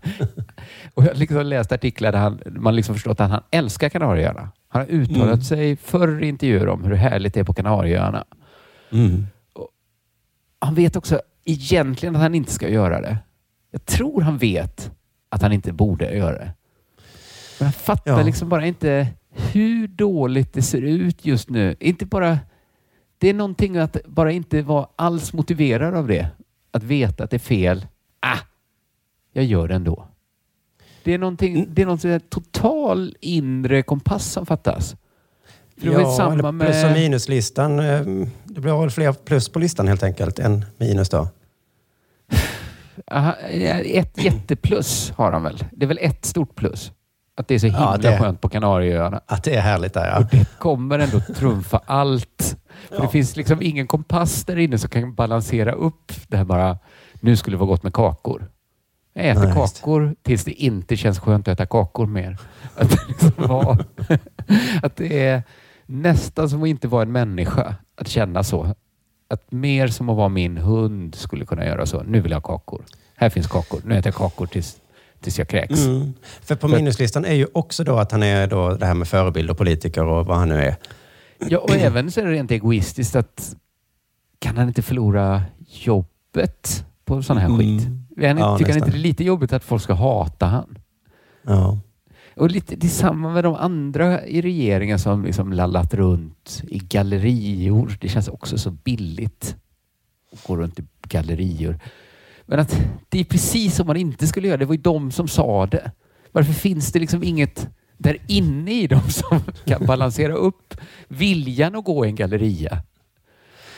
Och jag har liksom läst artiklar där han, man liksom förstått att han älskar Kanarieöarna. Han har uttalat Mm. sig förr i intervjuer om hur härligt det är på Kanarieöarna. Mm. Han vet också egentligen att han inte ska göra det. Jag tror han vet att han inte borde göra det. Men han fattar Ja. liksom bara inte hur dåligt det ser ut just nu. Inte bara... Det är någonting att bara inte vara alls motiverad av det. Att veta att det är fel. Ah, jag gör det ändå. Det är någonting, Mm. det är någon total inre kompass som fattas. För det Ja, samma eller plus och med... minuslistan. eh, Det blir väl fler plus på listan helt enkelt än minus då. Aha, ett jätteplus har han väl? Det är väl ett stort plus? Att det är så himla Ja, det- skönt på Kanarieöarna. Att det är härligt där ja. Och det kommer ändå trumfa allt. För Ja. det finns liksom ingen kompass där inne som kan balansera upp det här bara, nu skulle det vara gott med kakor. Jag äter Nej, just kakor tills det inte känns skönt att äta kakor mer. Att det, liksom var, att det är nästan som att inte vara en människa att känna så. Att mer som att vara min hund skulle kunna göra så. Nu vill jag ha kakor. Här finns kakor. Nu äter jag kakor tills, tills jag kräks. Mm. För på minuslistan är ju också då att han är då det här med förebilder, politiker och vad han nu är. Ja, och även så är det rent egoistiskt att kan han inte förlora jobbet på sån här Mm. skit? Ni, Ja, tycker han inte nästan. det är lite jobbigt att folk ska hata han? Ja. Och lite detsamma med de andra i regeringen som liksom lallat runt i gallerior. Det känns också så billigt att gå runt i gallerior. Men att det är precis som man inte skulle göra. Det var ju de som sa det. Varför finns det liksom inget där inne i dem som kan balansera upp viljan att gå i en galleria?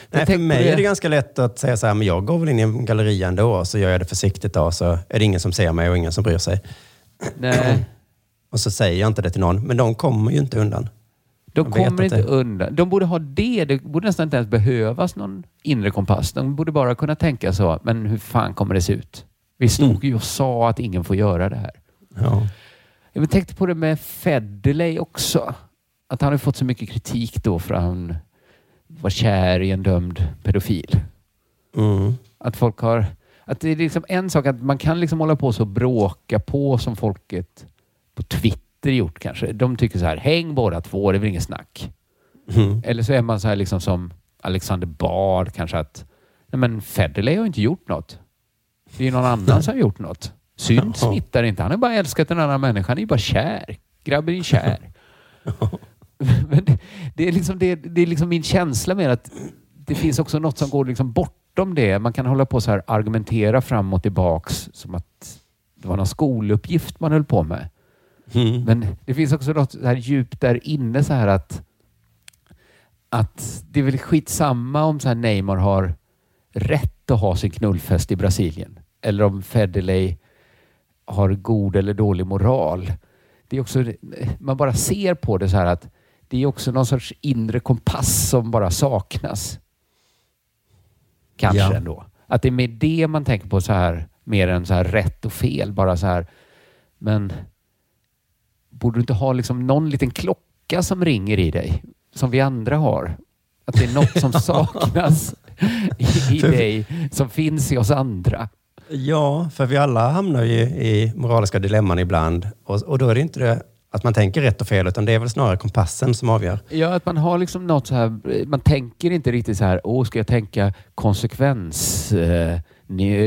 Nej, för mig är det ganska lätt att säga så här, men jag går väl in i en galleria ändå, så gör jag det försiktigt då, så är det ingen som ser mig och ingen som bryr sig. Nej. Och så säger jag inte det till någon, men de kommer ju inte undan. De kommer inte det- undan. De borde ha det. Det borde nästan inte ens behövas någon inre kompass. De borde bara kunna tänka så, men hur fan kommer det se ut? Vi stod Mm. ju och sa att ingen får göra det här. Ja. Jag tänkte på det med Federley också. Att han har fått så mycket kritik då för att han var kär i en dömd pedofil. Mm. Att folk har... Att det är liksom en sak att man kan liksom hålla på så och bråka på som folket på Twitter gjort kanske. De tycker så här, häng båda två, det är väl inget snack. Mm. Eller så är man så här liksom som Alexander Bard kanske att nej men Federley har inte gjort något. Det är någon annan som har gjort något. Synd smittar inte. Han har bara älskat en annan människa. Han är ju bara kär. Grabben är kär. men det, det, är liksom, det, det är liksom min känsla med att det finns också något som går liksom bortom det. Man kan hålla på så här argumentera fram och tillbaks som att det var någon skoluppgift man höll på med. Mm. Men det finns också något så här djupt där inne så här att att det är väl skitsamma om så här Neymar har rätt att ha sin knullfest i Brasilien eller om Federley har god eller dålig moral. Det är också, man bara ser på det så här att det är också någon sorts inre kompass som bara saknas. Kanske Ja. ändå. Att det är med det man tänker på så här mer än så här rätt och fel. Bara så här. Men borde du inte ha liksom någon liten klocka som ringer i dig? Som vi andra har. Att det är något som saknas i, i dig som finns i oss andra. Ja, för vi alla hamnar ju i moraliska dilemman ibland. Och, och då är det inte det att man tänker rätt och fel, utan det är väl snarare kompassen som avgör. Ja, att man har liksom något så här, man tänker inte riktigt så här, åh, ska jag tänka konsekvens, eh,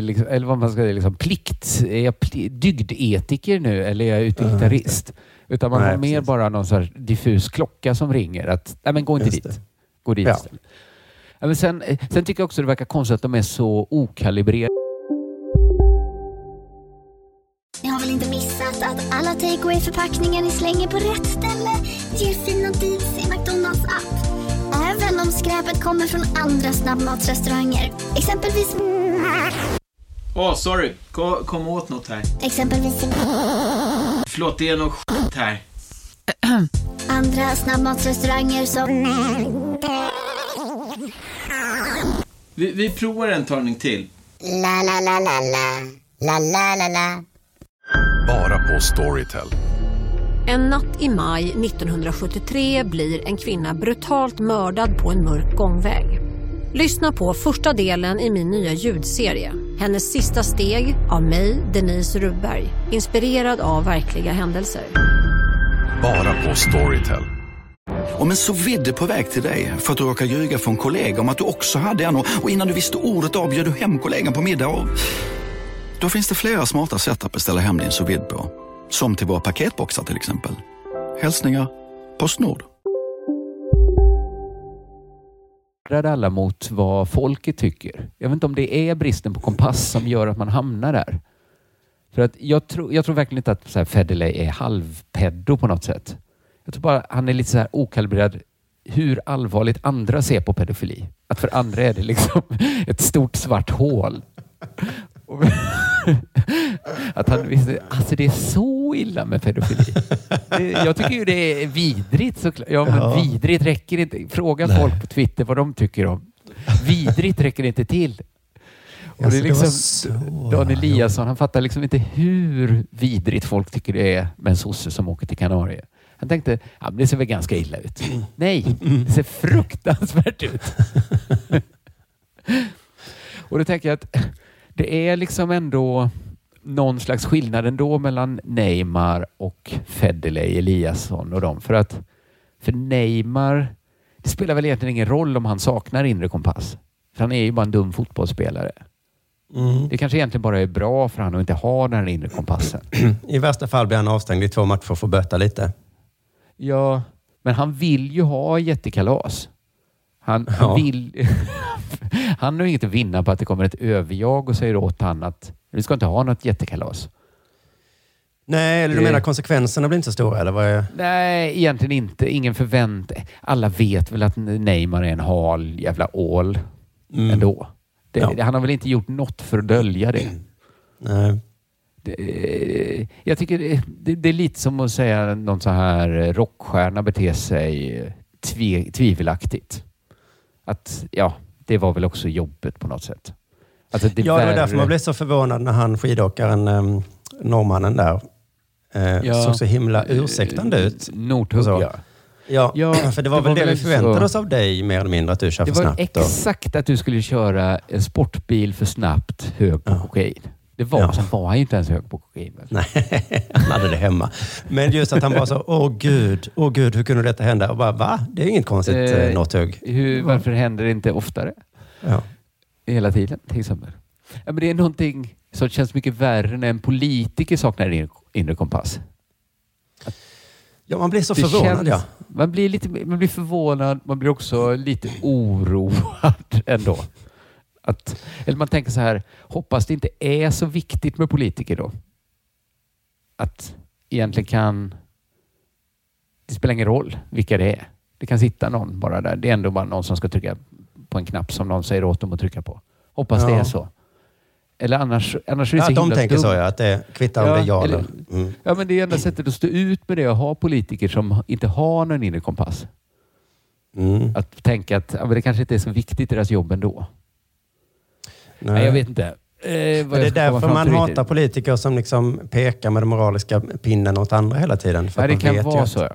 liksom, eller vad man ska säga, liksom, plikt, är jag pli, dygdetiker nu eller är jag utilitarist? Utan man Nej, har mer precis. bara någon så här diffus klocka som ringer att, nej men gå inte Just dit. det. Gå dit Ja. istället. Ja, men sen, eh, sen tycker jag också det verkar konstigt att de är så okalibrerade. Ni har väl inte missat att alla takeaway förpackningar ni slänger på rätt ställe ger fina deals i McDonalds app. Även om skräpet kommer från andra snabbmatsrestauranger. Exempelvis... Åh, sorry. Kom, kom åt något här. Exempelvis... Förlåt, det är något skit här. Andra snabbmatsrestauranger som... Vi, vi provar en talning till. La, la, la, la, la. La, la, la, la. Bara på Storytel. En natt i maj 1973 blir en kvinna brutalt mördad på en mörk gångväg. Lyssna på första delen i min nya ljudserie. Hennes sista steg av mig, Denise Rubberg. Inspirerad av verkliga händelser. Bara på Storytel. Om en så vidde på väg till dig för att du råkar ljuga från kollega om att du också hade en och innan du visste ordet av du hem kollegan på middag och... Då finns det flera smarta sätt att beställa hem din sous på. Som till våra paketboxar till exempel. Hälsningar Postnord. Alla mot vad folket tycker. Jag vet inte om det är bristen på kompass som gör att man hamnar där. För att jag, tror, jag tror verkligen inte att så Federley är halvpeddo på något sätt. Jag tror bara han är lite så här okalibrerad hur allvarligt andra ser på pedofili. Att för andra är det liksom ett stort svart hål. Att han visste, alltså det är så illa med pedofili. Det- Jag tycker ju det är vidrigt såklart. Ja, men Ja. vidrigt räcker inte. Fråga Nej. folk på Twitter vad de tycker om. Vidrigt räcker inte till. Och Alltså, det är det liksom, så- Dan Eliasson, han fattar liksom inte hur vidrigt folk tycker det är med en sosse som åker till Kanarien. Han tänkte, ja, det ser väl ganska illa ut. Nej, det ser fruktansvärt ut. Och då tänker jag att det är liksom ändå någon slags skillnad ändå mellan Neymar och Federley Eliasson och dem. För att för Neymar, det spelar väl egentligen ingen roll om han saknar inre kompass. För han är ju bara en dum fotbollsspelare. Mm. Det kanske egentligen bara är bra för han att inte ha den här inre kompassen. I värsta fall blir han avstängd i två matcher och får böta lite. Ja, men han vill ju ha jättekalas. Han, han vill... han har inget att vinna på att det kommer ett överjag och säger åt han att vi ska inte ha något jättekalas. Nej, eller du Det- menar konsekvenserna blir inte så stora, eller vad är... Nej, egentligen inte. Ingen förvänt... Alla vet väl att Neymar är en hal jävla ål Mm. ändå. Det, Ja. Han har väl inte gjort något för att dölja det. Nej. det jag tycker det, det, det är lite som att säga någon så här rockstjärna beter sig tve, tvivelaktigt. Att ja, det var väl också jobbet på något sätt. Alltså, det Ja, det var därför man blev så förvånad när han skidåkaren, um, norrmannen där, eh, Ja. såg så himla ursäktande ut. Nordhugg, Och så. ja. Ja, Ja, för det var det väl var det vi förväntade så- oss av dig mer eller mindre, att du kör Det för var snabbt. och- exakt att du skulle köra en sportbil för snabbt hög på kokain. Det var, Ja. sen var han ju inte ens hög på kokain. Nej, han hade det hemma. Men just att han bara så, åh gud, åh gud, hur kunde detta hända? Och bara, va? Det är inget konstigt Eh, eh, Northug. Hur, varför händer det inte oftare? Ja. Hela tiden till exempel. Ja, men det är någonting som känns mycket värre när en politiker saknar in- inre kompass. ja, man blir så förvånad känns- ja. Man blir, lite, man blir förvånad, man blir också lite oroad ändå. Att, eller man tänker så här, hoppas det inte är så viktigt med politiker då. Att egentligen kan... Det spelar ingen roll vilka det är. Det kan sitta någon bara där. Det är ändå bara någon som ska trycka på en knapp som någon säger åt dem att trycka på. Hoppas det Ja. är så. Eller annars, annars är det ja så att de himla tänker dumt. så ja, att det kvittar om det är ja eller... Mm. Ja, men det är enda sättet att stå ut med det att ha politiker som inte har någon inre kompass. Mm. Att tänka att ja, men det kanske inte är så viktigt deras jobb ändå. Nej, Nej. jag vet inte. Eh, det är därför man hatar riktigt. politiker som liksom pekar med den moraliska pinnen åt andra hela tiden. För Ja, att det kan vara att- så. Ja.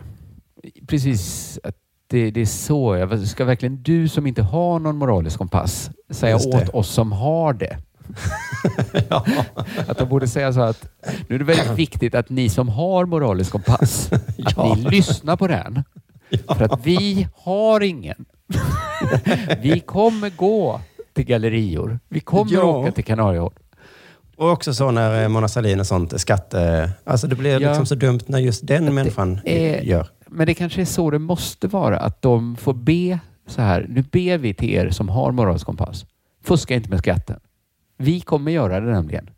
Precis. Att det, det är så. Ja. Ska verkligen du som inte har någon moralisk kompass säga åt oss som har det? Att de borde säga så att nu är det väldigt viktigt att ni som har moralisk kompass, att Ja. ni lyssnar på den. För att vi har ingen. vi kommer gå till gallerior. Vi kommer Ja. åka till Kanarieholm. Och också så när eh, Mona Sahlin och sånt, skatte... Alltså det blir Ja. liksom så dumt när just den människan är- gör. Men det kanske är så det måste vara. Att de får be så här. Nu ber vi till er som har moralisk kompass. Fuska inte med skatten. Vi kommer göra det nämligen.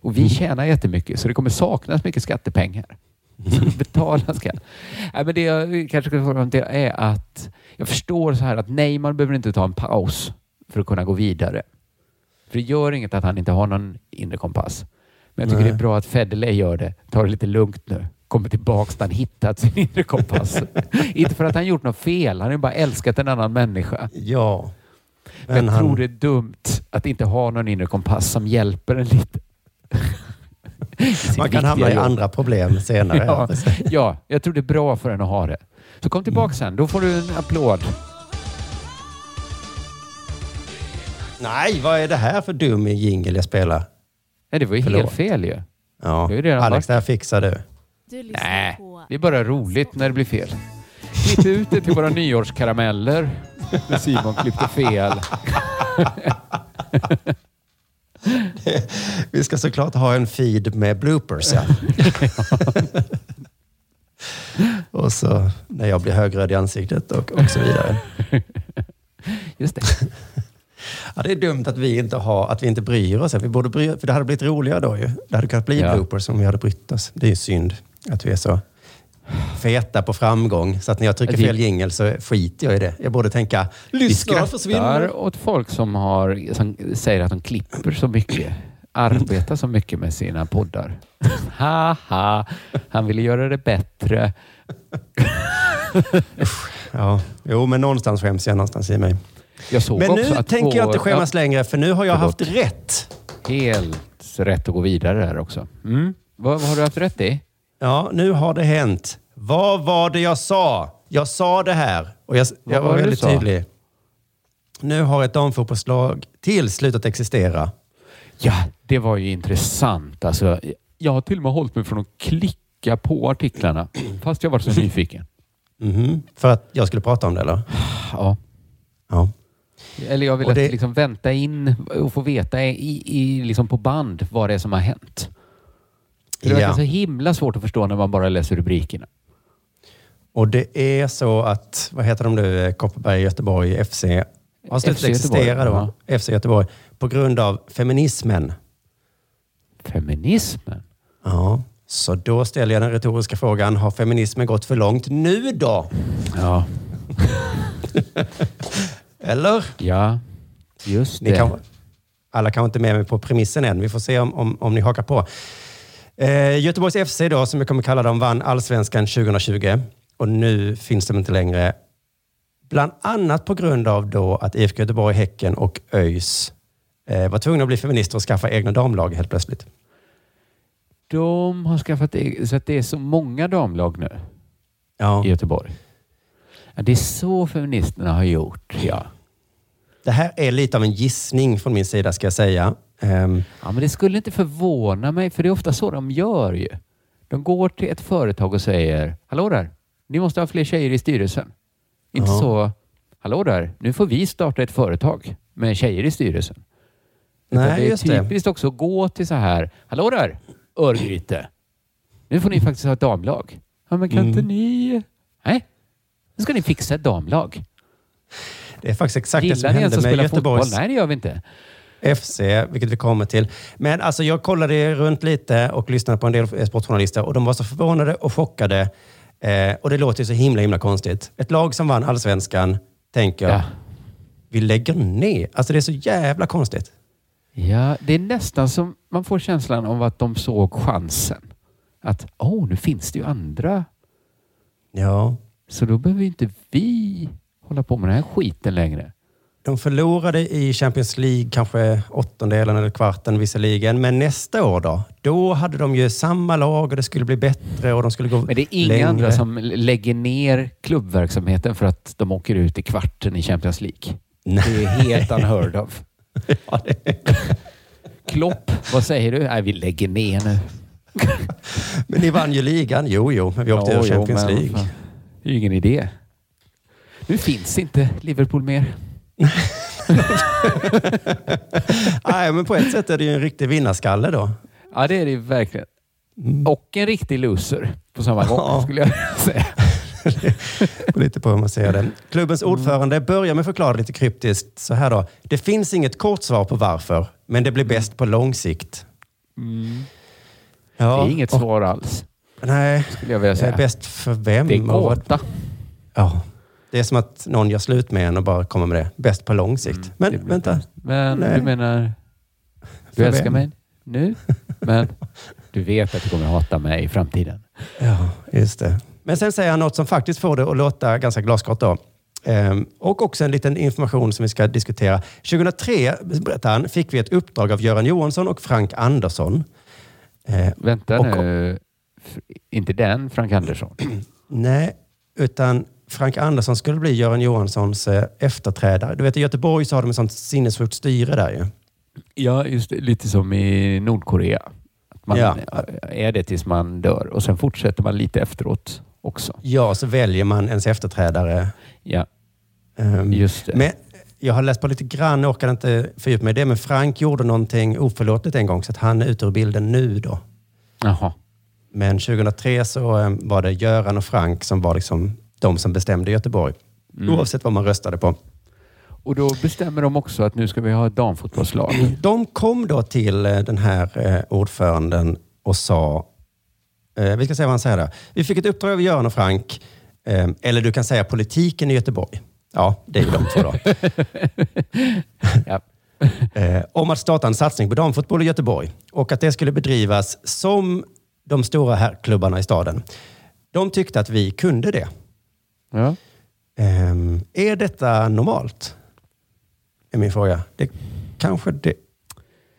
Och vi tjänar jättemycket så det kommer saknas mycket skattepengar. Så betala skatt. Nej, men det jag kanske ska få fram till är att jag förstår så här att Neymar behöver inte ta en paus för att kunna gå vidare. För det gör inget att han inte har någon inre kompass. Men jag tycker Nej. det är bra att Federley gör det. Tar det lite lugnt nu. Kommer tillbaks när han hittat sin inre kompass. inte för att han gjort något fel. Han har ju bara älskat en annan människa. Ja. Men jag Men han- tror det är dumt att inte ha någon inre kompass som hjälper en lite. Man kan hamna i jobb. andra problem senare. Ja, ja, jag tror det är bra för en att ha det. Så kom tillbaka sen. Då får du en applåd. Nej, vad är det här för dum jingel jag spelar? Nej, det var ju Förlåt. helt fel ju. Ja. Det Alex, varit. det här fixar du. Du Nej, på det är bara roligt när det blir fel. Klipp ut det till våra nyårskarameller. När Simon klippte fel. Vi ska såklart ha en feed med bloopers. Ja. och så när jag blir högröd i ansiktet och, och så vidare. Just det. Ja, det är dumt att vi inte har, att vi inte bryr oss. Vi borde bry, för det hade blivit roligare då ju. Det hade kunnat bli Ja. bloopers om vi hade brytt oss. Det är ju synd att vi är så feta på framgång. Så att när jag trycker fel jingel så skiter jag i det. Jag borde tänka, Vi lyssnarna försvinner. skrattar åt folk som, har, som säger att de klipper så mycket. Arbetar så mycket med sina poddar. Haha, han ville göra det bättre. Ja, jo, men någonstans skäms jag någonstans i mig. Jag såg Men nu att tänker jag inte skämmas längre, för nu har jag haft rätt. Helt rätt att gå vidare här också. Mm. Vad, vad har du haft rätt i? Ja, nu har det hänt. Vad var det jag sa? Jag sa det här och jag, jag var var väldigt tydlig. Nu har ett damfotbollslag till slutat existera. Ja, det var ju intressant. Alltså, jag har till och med hållit mig från att klicka på artiklarna, fast jag var så nyfiken. Mhm. För att jag skulle prata om det, eller? Ja. Ja. Eller jag vill det- liksom vänta in och få veta i, i, liksom på band vad det är som har hänt. Det verkar Ja. så himla svårt att förstå när man bara läser rubrikerna. Och det är så att, vad heter de nu, Kopparberg, Göteborg, FC, har slutat existera då. FC Göteborg. På grund av feminismen. Feminismen? Ja, så då ställer jag den retoriska frågan, har feminismen gått för långt nu då? Ja. Eller? Ja, just Ni det. kan, alla kanske inte är med mig på premissen än. Vi får se om, om, om ni hakar på. Eh, Göteborgs FC då, som jag kommer kalla dem, vann allsvenskan 2020. Och nu finns de inte längre. Bland annat på grund av då att IFK Göteborg, Häcken och ÖIS eh, var tvungna att bli feminister och skaffa egna damlag helt plötsligt. De har skaffat eg- så att det är så många damlag nu Ja. i Göteborg. Ja, det är så feministerna har gjort, ja. Det här är lite av en gissning från min sida ska jag säga. Ehm, Ja, men det skulle inte förvåna mig, för det är ofta så de gör ju. De går till ett företag och säger, hallå där, ni måste ha fler tjejer i styrelsen. Inte Ja. så, hallå där, nu får vi starta ett företag med tjejer i styrelsen. Utan Nej, det är just det. typiskt också att gå till så här, hallå där, Örgryte, nu får ni faktiskt ha ett damlag. Ja, men kan Mm. inte ni... Nej, nu ska ni fixa ett damlag. Det är faktiskt exakt det som Gillar ni ens hände med Göteborgs... fotboll? Nej, det gör vi inte. FC, vilket vi kommer till. Men alltså jag kollade runt lite och lyssnade på en del eh, sportjournalister och de var så förvånade och chockade. Eh, och det låter ju så himla, himla konstigt. Ett lag som vann allsvenskan tänker, Ja. vi lägger ner. Alltså det är så jävla konstigt. Ja, det är nästan som man får känslan av att de såg chansen. Att, åh, nu finns det ju andra. Ja. Så då behöver inte vi hålla på med den här skiten längre. De förlorade i Champions League, kanske åttondelen eller kvarten visserligen. Men nästa år då? Då hade de ju samma lag och det skulle bli bättre och de skulle gå Men det är inga längre. andra som lägger ner klubbverksamheten för att de åker ut i kvarten i Champions League. Det är helt unheard of. Ja. Klopp, vad säger du? Nej, vi lägger ner nu. Men ni vann ju ligan. Jo, jo, men vi åkte Ja, ur jo, Champions men League. Det är ju ingen idé. Nu finns inte Liverpool mer. Nej, men på ett sätt är det ju en riktig vinnarskalle då. Ja, det är det verkligen. Och en riktig loser på samma gång, Ja. skulle jag säga. Lite på hur man ser det. Klubbens ordförande börjar med att förklara lite kryptiskt så här då. Det finns inget kort svar på varför, men det blir bäst på lång sikt. Mm. Ja, det är inget och- svar alls, Nej, skulle jag vilja det säga. är bäst för vem? Det är gåta. Ja, det är som att någon gör slut med en och bara kommer med det. Bäst på lång sikt. Men Mm, blir vänta, bäst. Men Nej. du menar, För du älskar vem? mig nu, men du vet att du kommer hata mig i framtiden. Ja, just det. Men sen säger han något som faktiskt får det att låta ganska glasklart då. Ehm, och också en liten information som vi ska diskutera. 2003, berättar han, fick vi ett uppdrag av Göran Johansson och Frank Andersson. Eh, Vänta Och- nu, inte den Frank Andersson? nej, utan Frank Andersson skulle bli Göran Johanssons eh, efterträdare. Du vet i Göteborg så har de ett sånt sinnessjukt styre där ju. Ja, just det, lite som i Nordkorea. Att man Ja. är det tills man dör och sen fortsätter man lite efteråt också. Ja, så väljer man ens efterträdare. Ja, Ehm, just det. Men jag har läst på lite grann, jag orkar inte fördjupa mig i det, men Frank gjorde någonting oförlåtligt en gång, så att han är ute ur bilden nu då. Jaha. Men 2003 så eh, var det Göran och Frank som var liksom de som bestämde i Göteborg. Mm. Oavsett vad man röstade på. Och då bestämmer de också att nu ska vi ha ett damfotbollslag. De kom då till eh, den här eh, ordföranden och sa, eh, vi ska säga vad han säger där. Vi fick ett uppdrag av Göran och Frank, eller du kan säga politiken i Göteborg. Ja, det är ju de två då. Ja. om att starta en satsning på damfotboll i Göteborg och att det skulle bedrivas som de stora herrklubbarna i staden. De tyckte att vi kunde det. Ja. Ehm, är detta normalt? Är min fråga. Det kanske det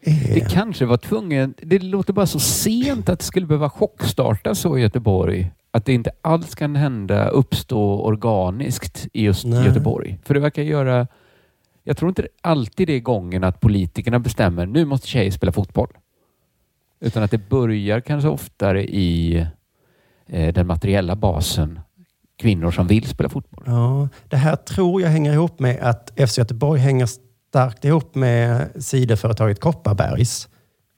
är. Det kanske var tvungen. Det låter bara så sent att det skulle behöva chockstarta så i Göteborg. Att det inte alls kan hända, uppstå organiskt i just Nej. Göteborg. För det verkar göra... Jag tror inte alltid det är gången att politikerna bestämmer nu måste tjejer spela fotboll. Utan att det börjar kanske oftare i eh, den materiella basen. Kvinnor som vill spela fotboll. Ja, det här tror jag hänger ihop med att FC Göteborg hänger starkt ihop med sidoföretaget Kopparbergs.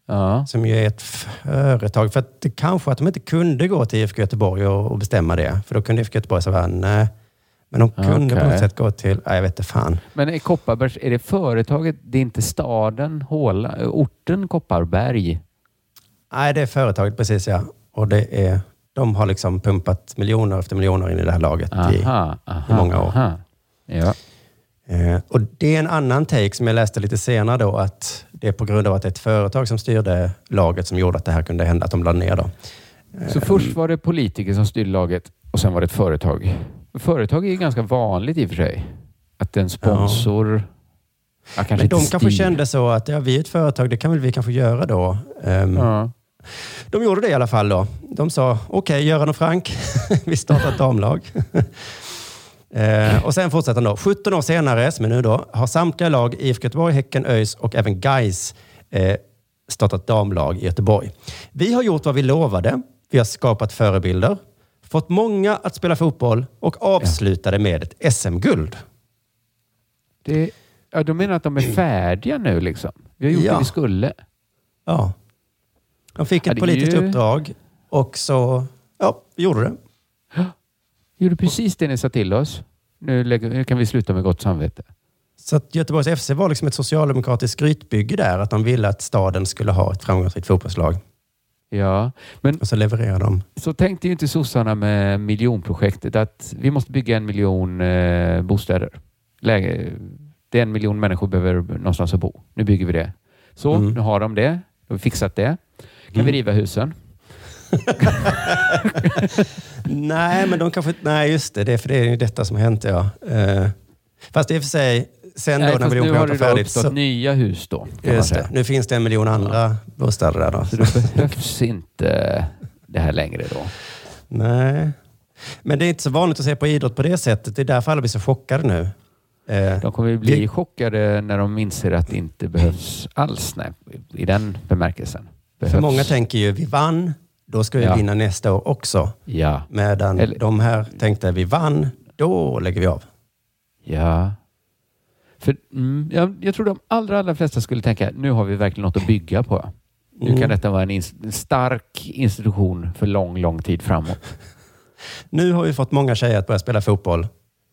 Ja. Som ju är ett företag. För att det kanske att de inte kunde gå till IFK Göteborg och, och bestämma det. För då kunde IFK Göteborg säga nej. Men de kunde på Okej. något sätt gå till, nej, jag vet inte fan. Men är Kopparbergs, är det företaget, det är inte staden, Håla, orten Kopparberg? Nej, det är företaget precis ja. Och det är, de har liksom pumpat miljoner efter miljoner in i det här laget i, Aha, aha, i många år. aha. Ja. Eh, och det är en annan take som jag läste lite senare då, att det är på grund av att det är ett företag som styrde laget som gjorde att det här kunde hända, att de lade ner då. Så först var det politiker som styrde laget och sen var det ett företag. Företag är ju ganska vanligt i och för sig. Att en sponsor... Ja, kanske Men de kanske styr. kände så att ja, vi är ett företag, det kan väl vi kanske göra då. Ehm, Ja. De gjorde det i alla fall då. De sa, okej Göran och Frank, vi startar ett damlag. eh, och sen fortsätter han då. 17 år senare, som är nu då, har samtliga lag, IFK Göteborg, Häcken, ÖIS och även Gais eh, startat damlag i Göteborg. Vi har gjort vad vi lovade. Vi har skapat förebilder, fått många att spela fotboll och avslutade med ett SM-guld. Det, ja, de menar att de är färdiga nu liksom. Vi har gjort Ja. det vi skulle. Ja. De fick ett politiskt ju- uppdrag och så ja, vi gjorde det. Gjorde precis det ni sa till oss. Nu, lägger, nu kan vi sluta med gott samvete. Så att Göteborgs FC var liksom ett socialdemokratiskt skrytbygge där. Att de ville att staden skulle ha ett framgångsrikt fotbollslag. Ja, men Och så levererar de. så tänkte ju inte sossarna med miljonprojektet att vi måste bygga en miljon eh, bostäder. Läge, det är en miljon människor behöver någonstans att bo. Nu bygger vi det. Så, Mm. nu har de det. De har fixat det. Kan vi riva husen? Nej, men de kanske... Nej, just det. Det är för det är ju detta som har hänt, ja. Eh, fast i och för sig, sen Nej, då när nu har det var färdigt uppstått så... nya hus då. Just det. Nu finns det en miljon andra bostäder där då. Så det behövs inte det här längre då. Nej. Men det är inte så vanligt att se på idrott på det sättet. Det är därför alla blir så chockade nu. Eh, De kommer ju bli chockade när de inser att det inte behövs alls nej, i den bemärkelsen. Behövs. för många tänker ju, vi vann, då ska vi Ja. vinna nästa år också. Ja. Medan Eller- de här tänkte, vi vann, då lägger vi av. Ja. För, mm, jag, jag tror de allra, allra flesta skulle tänka, nu har vi verkligen något att bygga på. Nu Mm. kan detta vara en, ins- en stark institution för lång, lång tid framåt. Nu har vi fått många tjejer att börja spela fotboll.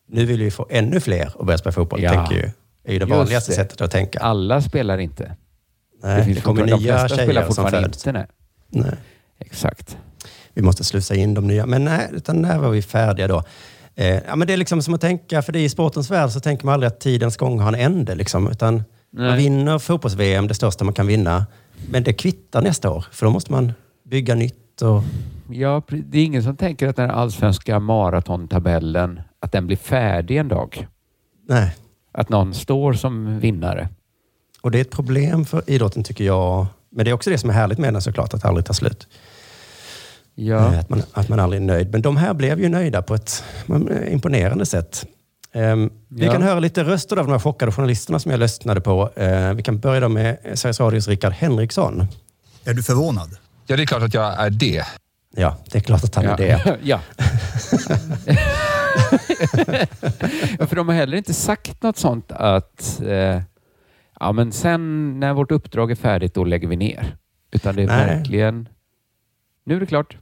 Nu vill vi få ännu fler att börja spela fotboll. Ja. Tänker ju. är ju det Just vanligaste det. sättet att tänka. Alla spelar inte. Nej, det, kommer fortfarande- nya de tjejer som föds. inte. Nej. Nej. Exakt. Vi måste slussa in de nya. Men nej, utan när var vi färdiga då? Eh, ja, men det är liksom som att tänka, för det i sportens värld så tänker man aldrig att tidens gång har en ände. Liksom, utan man Nej. vinner fotbolls-VM, det största man kan vinna. Men det kvittar nästa år, för då måste man bygga nytt. Och, Ja, det är ingen som tänker att den allsvenska maratontabellen, att den blir färdig en dag. nej. Att någon står som vinnare. Och det är ett problem för idrotten tycker jag. Men det är också det som är härligt med den såklart, att det aldrig tar slut. Ja. Eh, Att, man, att man aldrig är nöjd. Men de här blev ju nöjda på ett eh, imponerande sätt. Ehm, Vi Ja. kan höra lite röster av de här chockade journalisterna som jag lyssnade på. Eh, vi kan börja då med Sveriges Radios Rickard Henriksson. Är du förvånad? Ja, det är klart att jag är det. Ja, det är klart att han ja. är det. ja. ja, för de har heller inte sagt något sånt att eh, ja, men sen när vårt uppdrag är färdigt, då lägger vi ner. Utan det är Nej. verkligen... Nu är det klart.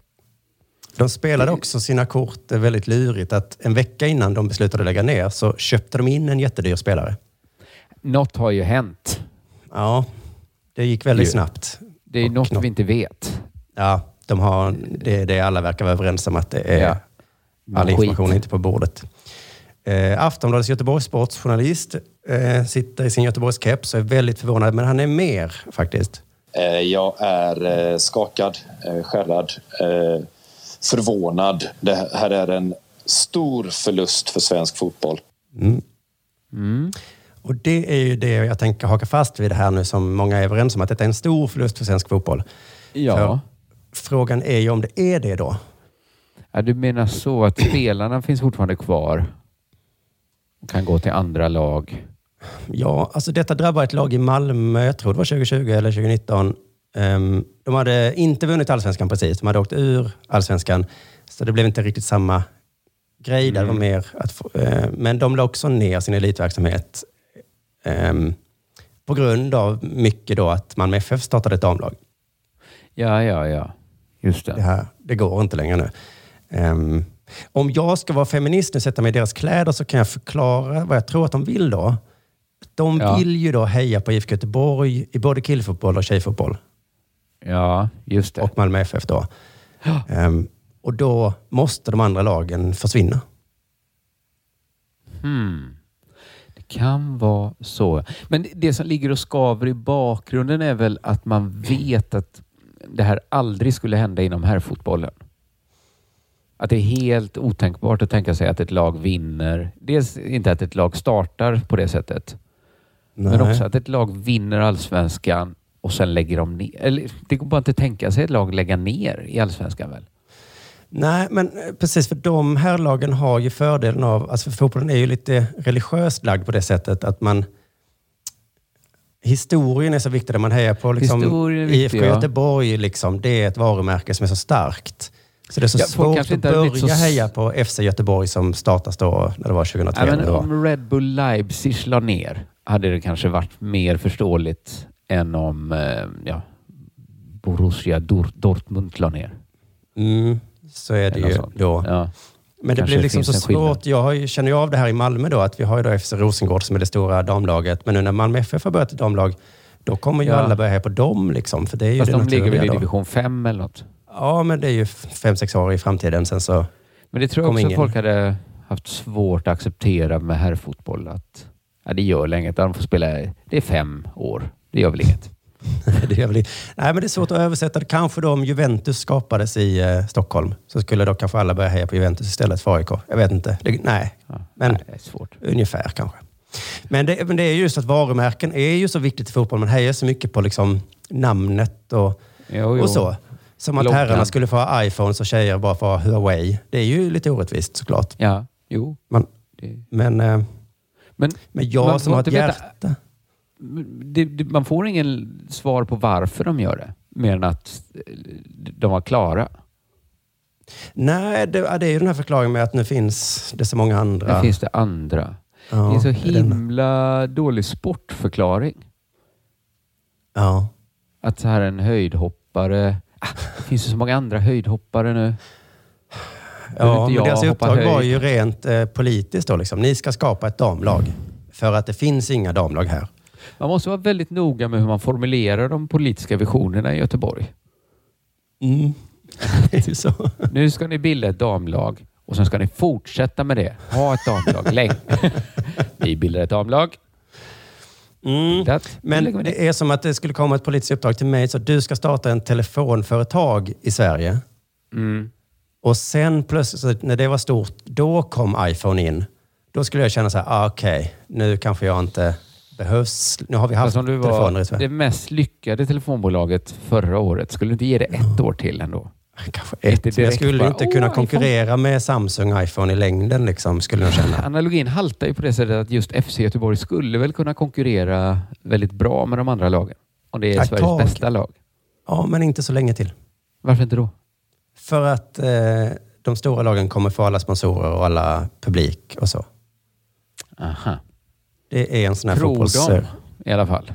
De spelade också sina kort eh, väldigt lurigt. Att en vecka innan de beslutade lägga ner så köpte de in en jättedyr spelare. Något har ju hänt. Ja, det gick väldigt snabbt. Det är Och något något- vi inte vet. Ja, de har, det är det alla verkar vara överens om att det är Ja. all information är inte på bordet. Eh, Aftonbladets Göteborgs sportsjournalist eh, sitter i sin Göteborgskeps och är väldigt förvånad, men han är mer faktiskt. Eh, Jag är eh, skakad, eh, skärrad, eh, förvånad. Det här är en stor förlust för svensk fotboll. Mm. Mm. Och det är ju det jag tänker haka fast vid det här nu som många är överens om, att detta är en stor förlust för svensk fotboll. Ja. För frågan är ju om det är det då. ja. Du menar så att spelarna finns fortfarande kvar och kan gå till andra lag? Ja, alltså detta drabbar ett lag i Malmö, jag tror det var 2020 eller 2019. Ehm, de hade inte vunnit allsvenskan precis, de hade åkt ur allsvenskan. Så det blev inte riktigt samma grej där. Det Mm. var mer att eh, men de la också ner sin elitverksamhet ehm, på grund av mycket då att Malmö FF startade ett damlag. Ja, ja, ja. Just det. Det, här, det går inte längre nu. Ehm, om jag ska vara feminist och sätta mig i deras kläder så kan jag förklara vad jag tror att de vill då. De Ja. vill ju då heja på IFK Göteborg i både killfotboll och tjejfotboll. Ja, just det. Och Malmö FF då. Ehm, och då måste de andra lagen försvinna. Hmm. Det kan vara så. Men det- det som ligger och skaver i bakgrunden är väl att man vet att det här aldrig skulle hända inom herrfotbollen. Att det är helt otänkbart att tänka sig att ett lag vinner. Dels inte att ett lag startar på det sättet. Men Nej. också att ett lag vinner allsvenskan och sen lägger de ner. Eller, det går bara inte att tänka sig ett lag lägga ner i allsvenskan väl? Nej, men eh, precis för de här lagen har ju fördelen av, alltså för fotbollen är ju lite religiöst lagd på det sättet att man Historien är så viktig där man hejar på liksom, viktig, IFK ja. Göteborg. Liksom, det är ett varumärke som är så starkt. Så det är så Ja, svårt att börja så- heja på FC Göteborg som startas då när det var 2003. Ja, men om Red Bull Leipzig la ner hade det kanske varit mer förståeligt än om eh, ja, Borussia Dor- Dortmund la ner. Mm, så är det Eller ju då. Ja. Men det Kanske blir liksom så svårt. Jag känner ju av det här i Malmö då, att vi har ju då FC Rosengård som är det stora damlaget. Men nu när Malmö FF har börjat ett damlag, då kommer ju Ja. alla börja heja på dem. Liksom, för det är ju Fast det de ligger väl i division 5 eller något. Ja, men det är ju fem, sex år i framtiden. Sen så Men det tror jag också ingen. folk hade haft svårt att acceptera med herrfotboll. Att, ja, det gör länge att de får spela. Det är fem år. Det gör väl inget. det är väl, nej, men det är svårt att översätta. Kanske då om Juventus skapades i eh, Stockholm så skulle då kanske alla börja heja på Juventus istället för AIK. Jag vet inte. Det, nej, men Nej, det är svårt. ungefär kanske. Men det, men det är just att varumärken är ju så viktigt i fotboll. Man hejar så mycket på liksom namnet och, Jo, jo. och så. Som att herrarna skulle få ha iPhones och tjejer bara få ha Huawei. Det är ju lite orättvist såklart. Ja, jo. Man, Det- men, eh, Men, men jag man som har ett veta- hjärta. det, det, man får ingen svar på varför de gör det. Mer än att eh, de var klara. Nej, det, det är ju den här förklaringen med att nu finns det så många andra. Nu finns det andra. Ja, det är så det är den. himla dålig sportförklaring. Ja. Att så här en höjdhoppare... Ah, det finns ju så många andra höjdhoppare nu. Ja, men deras uppdrag var ju rent eh, politiskt då. Liksom. Ni ska skapa ett damlag. För att det finns inga damlag här. Man måste vara väldigt noga med hur man formulerar de politiska visionerna i Göteborg. Mm. det är så. Nu ska ni bilda ett damlag och sen ska ni fortsätta med det. Ha ett damlag länge. Vi bildar ett damlag. Mm. Det- Men det är som att det skulle komma ett politiskt uppdrag till mig. Så att du ska starta en telefonföretag i Sverige. Mm. Och sen plötsligt, när det var stort, då kom iPhone in. Då skulle jag känna så här, ah, okej, nu kanske jag inte behövs. Nu har vi haft telefoner i var Sverige. det mest lyckade telefonbolaget förra året, skulle du inte ge det ett år till ändå? Kanske ett. Jag skulle bara, inte "Åh, kunna iPhone." konkurrera med Samsung iPhone i längden, liksom, skulle jag känna. Analogin haltar ju på det sättet att just FC Göteborg skulle väl kunna konkurrera väldigt bra med de andra lagen. Om det är Ett Sveriges tag. bästa lag. Ja, men inte så länge till. Varför inte då? För att eh, de stora lagen kommer få alla sponsorer och alla publik och så. Aha. Det är en sån här Tror fotbolls... de i alla fall.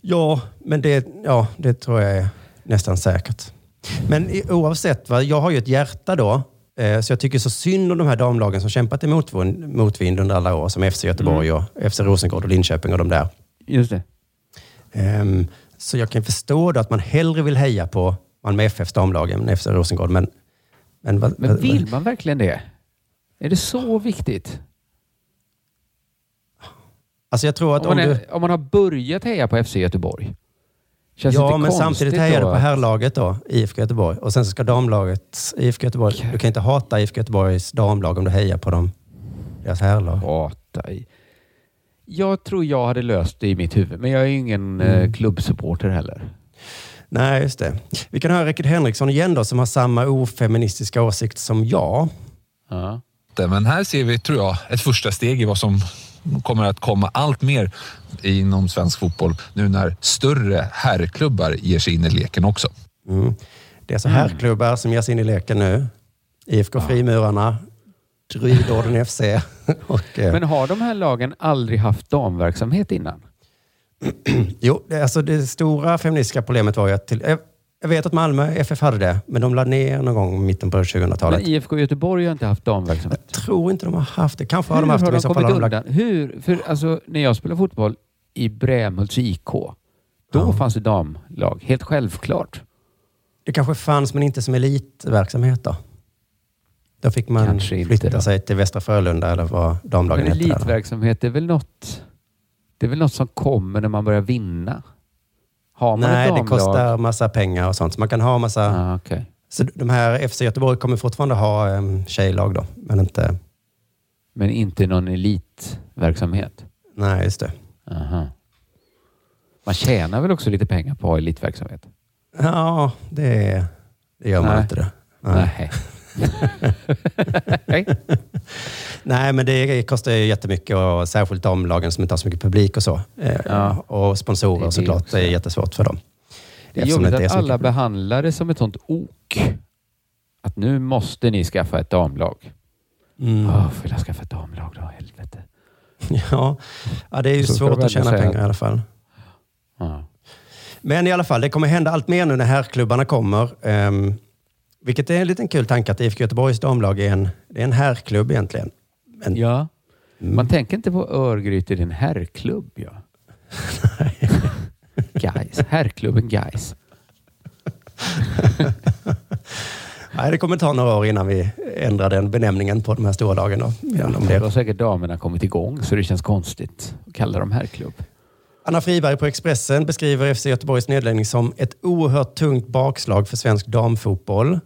Ja, men det, ja, det tror jag är nästan säkert. Men i- oavsett, va, jag har ju ett hjärta då. Eh, så jag tycker så synd om de här damlagen som kämpat i motvind, motvind under alla år. Som FC Göteborg och FC Rosengård och Linköping och de där. Just det. Ehm, så jag kan förstå då att man hellre vill heja på Malmö FFs damlag än FC Rosengård. Men, men, vad- Men vad- vill man verkligen det? Är det så viktigt? Alltså jag tror att Om om, man, du... är, om man har börjat heja på FC Göteborg. Känns Ja, men samtidigt hejar du på herrlaget då, IFK Göteborg. Och sen så ska damlaget, IFK Göteborg, du kan inte hata IFK Göteborgs damlag om du hejar på dem, deras herrlag. Hata i. Jag tror jag hade löst det i mitt huvud, men jag är ju ingen Mm. eh, klubbsupporter heller. Nej, just det. Vi kan höra Rickard Henriksson igen då, som har samma ofeministiska åsikt som jag. Ja. Men här ser vi, tror jag, ett första steg i vad som kommer att komma allt mer inom svensk fotboll nu när större herrklubbar ger sig in i leken också. Mm. Det är alltså Mm. herrklubbar som ger sig in i leken nu. IFK Frimurarna, Druidorden FC. och, eh, Men har de här lagen aldrig haft damverksamhet innan? Jo, det, alltså det stora feministiska problemet var ju att till, jag, vet att Malmö FF hade det, men de lade ner någon gång i mitten på 2000-talet. Men IFK Göteborg har inte haft damverksamhet. Jag tror inte de har haft det. Kanske har de haft har det, men i så fall har de lagt... Hur? För alltså, när jag spelade fotboll i Brämhults IK, då fanns det damlag. Helt självklart. Det kanske fanns, men inte som elitverksamhet då. Då fick man Kanske inte flytta då. sig till Västra Frölunda eller vad damlagen hette. elitverksamhet är väl något det är väl något som kommer när man börjar vinna? Har man Nej, ett det kostar massa pengar och sånt. Så man kan ha massa... Ah, okay. Så de här FC Göteborg kommer fortfarande ha um, tjejlag då, men inte... Men inte någon elitverksamhet? Nej, just det. Aha. Man tjänar väl också lite pengar på elitverksamhet? Ja, det, det gör man Nej. inte det. Nej. Nej. Nej, men det kostar ju jättemycket och särskilt damlagen som inte har så mycket publik och så. Eh, Ja. Och sponsorer Det är det såklart. Det är jättesvårt för dem. Det är jobbigt att alla behandlar det som ett sånt ok. Att nu måste ni skaffa ett damlag. Mm. Åh, vill jag skaffa ett damlag då? Helvete. Ja. ja, det är ju Så svårt de att tjäna pengar i alla fall. Ja. Men i alla fall, det kommer hända allt mer nu när herrklubbarna kommer. Um, vilket är en liten kul tanke att IFK Göteborgs damlag är en, det är en herrklubb egentligen. Men, ja. Mm. Man tänker inte på Örgryte, det är en herrklubb. Ja. Guys. Herrklubben Guys. Nej, det kommer ta några år innan vi ändrar den benämningen på de här stora lagen. Då. Ja, Om då har säkert damerna kommit igång så det känns konstigt att kalla dem herrklubb. Anna Friberg på Expressen beskriver FC Göteborgs nedläggning som ett oerhört tungt bakslag för svensk damfotboll.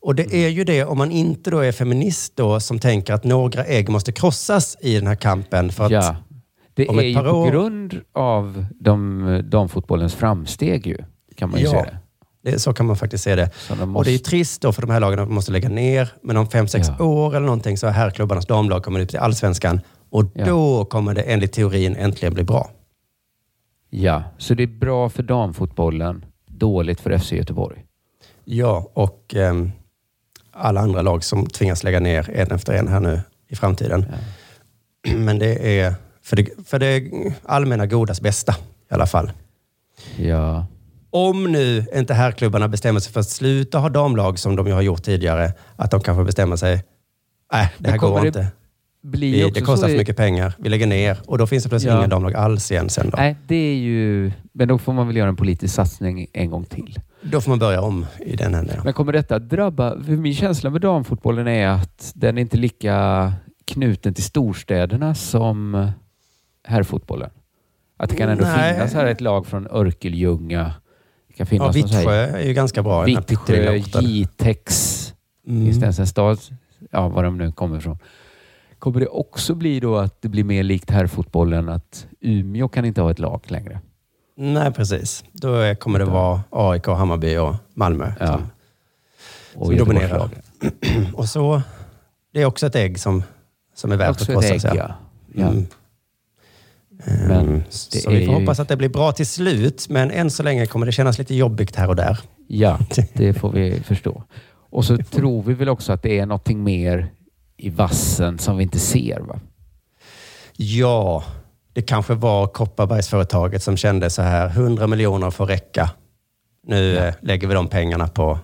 Och det är ju det om man inte då är feminist då som tänker att några ägg måste krossas i den här kampen. För att Ja. Det om är ett ju par på år- grund av de, damfotbollens framsteg ju, kan man ju Ja. säga det. Det, så kan man faktiskt se det. De Och måste, det är trist då för de här lagen att de måste lägga ner. Men om fem, sex Ja. år eller någonting så är herrklubbarnas damlag kommer upp till allsvenskan. Och Ja. då kommer det enligt teorin äntligen bli bra. ja, så det är bra för damfotbollen, dåligt för FC Göteborg. Ja, och ehm, alla andra lag som tvingas lägga ner en efter en här nu i framtiden. Men det är för det, för det allmänna godas bästa i alla fall. Ja, Om nu inte herrklubbarna bestämmer sig för att sluta ha damlag som de ju har gjort tidigare, att de kanske bestämmer sig, nej det här går det inte. Blir också det kostar så i- mycket pengar. Vi lägger ner och då finns det plötsligt Ja. inga damlag alls igen sen då. Nej, det är ju... Men då får man väl göra en politisk satsning en gång till. Då får man börja om i den änden. ja. Men kommer detta drabba... För min känsla med damfotbollen är att den är inte lika knuten till storstäderna som herrfotbollen. Att det kan ändå Nej. finnas här ett lag från Örkelljunga. Det kan Ja, finnas så här- Vittsjö är ju ganska bra. Vittsjö. Jitex. Mm. En stad? Ja, var de nu kommer ifrån. Kommer det också bli då att det blir mer likt herrfotbollen att Umeå kan inte ha ett lag längre? Nej, precis. Då kommer det vara AIK, Hammarby och Malmö Ja. som, Och som dominerar. Och så, det är också ett ägg som, som är värt Också att ägg, ja. ja. Mm. Men Ehm, så vi får ju- hoppas att det blir bra till slut, men än så länge kommer det kännas lite jobbigt här och där. Ja, det får vi förstå. Och så tror vi väl också att det är någonting mer i vassen som vi inte ser. Va? Ja, det kanske var Kopparbergsföretaget som kände så här, 100 miljoner får räcka. Nu eh, lägger vi de pengarna på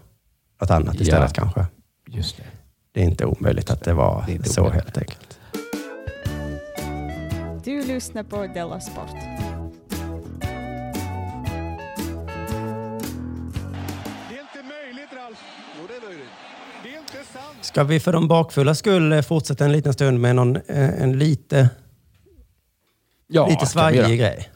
något annat istället Ja. kanske. Just det. Det är inte omöjligt att det var Det så omöjligt. helt enkelt. Du lyssnar på Della Sport. Ska vi för de bakfulla skull eh, fortsätta en liten stund med någon, eh, en lite, Ja, lite svajig grej?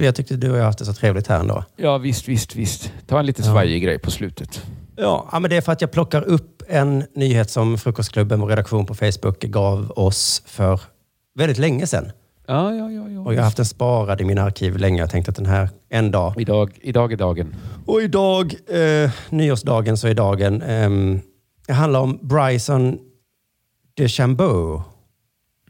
Jag tyckte du och jag haft det så trevligt här ändå. Ja, visst, visst, visst. Ta en lite svajig grej på slutet. Ja, ja, men det är för att jag plockar upp en nyhet som Frukostklubben, vår redaktion på Facebook, gav oss för väldigt länge sedan. Ja, ja, ja. ja. Och jag har haft den sparad i mina arkiv länge. Jag tänkte att den här en dag. Idag, idag är dagen. Och idag, eh, nyårsdagen, så är dagen. ehm, det handlar om Bryson DeChambeau.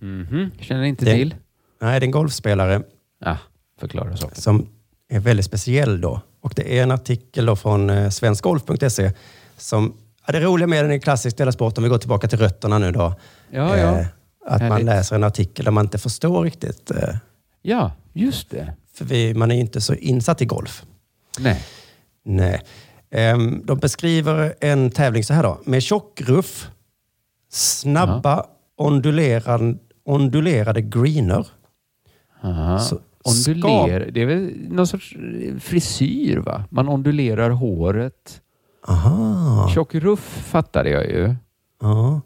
Mhm. Känner inte Det- till? Nej, det är en golfspelare Ja, förklara saken. som är väldigt speciell då. Och det är en artikel då från eh, svenskgolf.se som Ja, det roliga med den är klassisk Sport, om vi går tillbaka till rötterna nu då. Ja, ja. Eh, att man läser en artikel där man inte förstår riktigt. Eh, Ja, just det. för vi, man är ju inte så insatt i golf. Nej. Nej. Ehm, de beskriver en tävling så här då. Med tjockruff, snabba ondulerade, ondulerade greener. Aha. Så- Onduler, det är väl någon sorts eh, frisyr va? Man ondulerar håret. Aha. Tjock ruff fattade jag ju. Ja.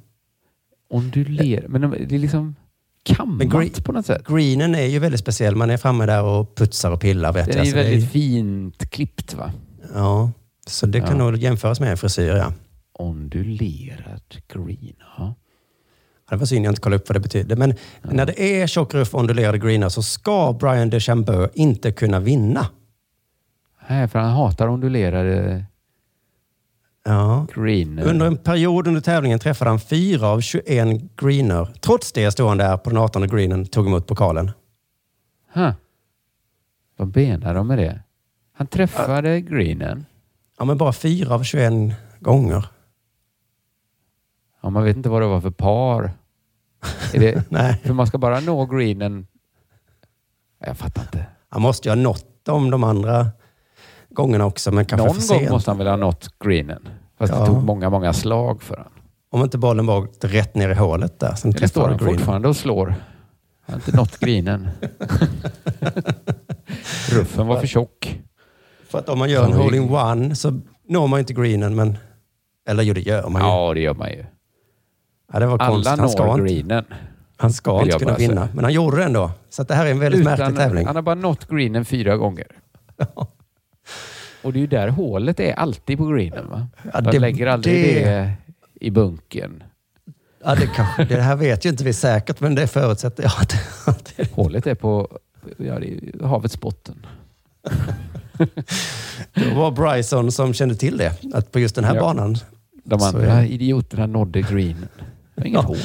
Onduler, men det är liksom kammat på något sätt. Greenen är ju väldigt speciell. Man är framme där och putsar och pillar. Vet jag. är ju Så det väldigt fint klippt va? Ja, så det kan Ja. nog jämföras med en frisyr. Ja. Ondulerad green. Ja. Det var synd jag inte kollade upp vad det betyder. Men när det är tjock ruff och ondulerade greener så ska Brian DeChambeau inte kunna vinna. Nej, för han hatar ondulerade Ja. green. Under en period under tävlingen träffade han fyra av 21 greener. Trots det stod han där på den 18 greenen tog emot pokalen. Huh. Vad menar de med det? Han träffade greenen. Ja, men bara fyra av 21 gånger. Ja, man vet inte vad det var för par. Det, Nej. För man ska bara nå greenen. Jag fattar inte. Han måste ju ha nått dem de andra gångerna också, men kanske Någon för gång sent. måste han väl ha nått greenen. Fast Ja. det tog många, många slag för honom. Om inte bollen var rätt ner i hålet där. Sen Eller står han greenen. fortfarande och slår? Han har inte nått greenen. Ruffen var för tjock. För att om man gör en hole-in-one så når man inte greenen, men... Eller jo, det gör man ju. Ja, det gör man ju. Ja, det var Alla konstigt. Han ska når inte, greenen. han ska inte kunna vinna, säga. men han gjorde det ändå. Så det här är en väldigt märklig tävling. Han har bara nått greenen fyra gånger. Och det är ju där hålet är, alltid på greenen. Va? Ja, De det- lägger aldrig det- det... i bunken. Ja, det, kanske, det här vet ju inte vi säkert, men det förutsätter jag. Att, att det, Hålet är på ja, det är havets botten. det var Bryson som kände till det. Att på just den här Ja. banan. De så andra det. idioterna nådde greenen. Det var inget Ja. hål.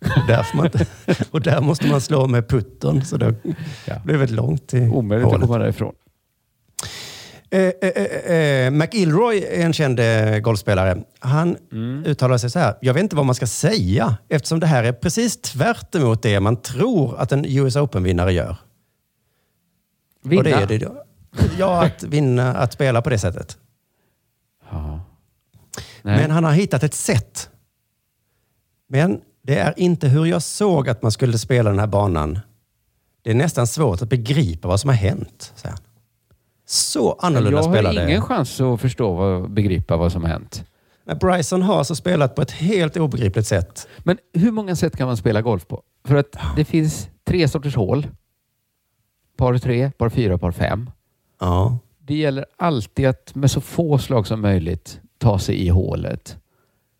Där man inte, och där måste man slå med puttern, så det Ja. blir väldigt långt till Omöjligt att hålet. komma därifrån. Eh, eh, eh, eh, McIlroy är en känd eh, golfspelare. Han Mm. uttalar sig så här. Jag vet inte vad man ska säga eftersom det här är precis tvärt emot det man tror att en US Open-vinnare gör. Vinna? Och det är det. Ja, att vinna, att spela på det sättet. Ja. Men han har hittat ett sätt. Men det är inte hur jag såg att man skulle spela den här banan. Det är nästan svårt att begripa vad som har hänt, säger han. Så annorlunda jag spelar har det. ingen chans att förstå och begripa vad som har hänt. Men Bryson har alltså spelat på ett helt obegripligt sätt. Men hur många sätt kan man spela golf på? För att det finns tre sorters hål. Par tre, par fyra, par fem. Ja. Det gäller alltid att med så få slag som möjligt ta sig i hålet.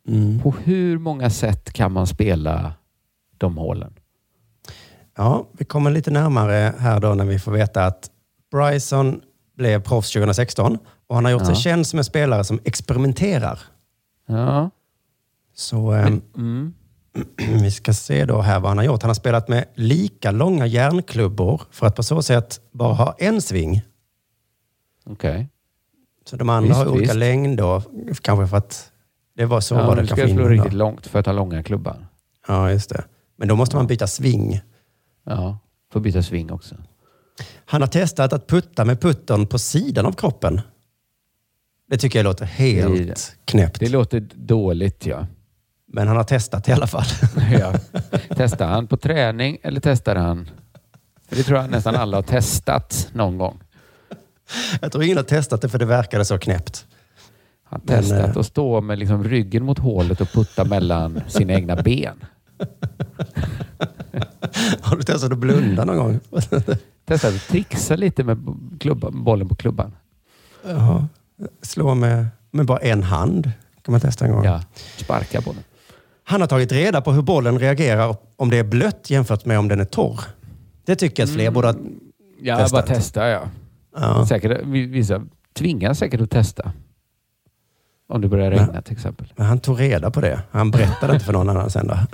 Mm. På hur många sätt kan man spela de hålen? Ja, vi kommer lite närmare här då när vi får veta att Bryson blev proffs 2016 och han har gjort Ja. sig känd som en spelare som experimenterar. Ja. Så ehm, Mm. vi ska se då här vad han har gjort. Han har spelat med lika långa järnklubbor för att på så sätt bara ha en sving. Okej. Så de andra Visst, har olika visst. längd då, kanske för att det var så Ja, var du det ska kanske slå innan riktigt långt för att ha långa klubban. Ja, just det. Men då måste man byta sving. Ja, får byta sving också. Han har testat att putta med puttern på sidan av kroppen. Det tycker jag låter helt Det- knäppt. Det låter dåligt ja. Men han har testat i alla fall. ja. Testar han på träning eller testar han? För det tror jag nästan alla har testat någon gång. Jag tror ingen har testat det för det verkade så knäppt. Han har Men, testat eh, att stå med liksom ryggen mot hålet och putta mellan sina egna ben. Har du testat att blunda någon gång? Testat att trixa lite med klubban, bollen på klubban. Jaha. Slå med, med bara en hand kan man testa en gång. Ja, sparka bollen. Han har tagit reda på hur bollen reagerar om det är blött jämfört med om den är torr. Det tycker jag att fler borde ha Ja, testat. bara testa ja. Ja. Säkert, vissa tvingas säkert att testa. Om det börjar regna till exempel. Men han tog reda på det. Han berättade inte för någon annan sen då.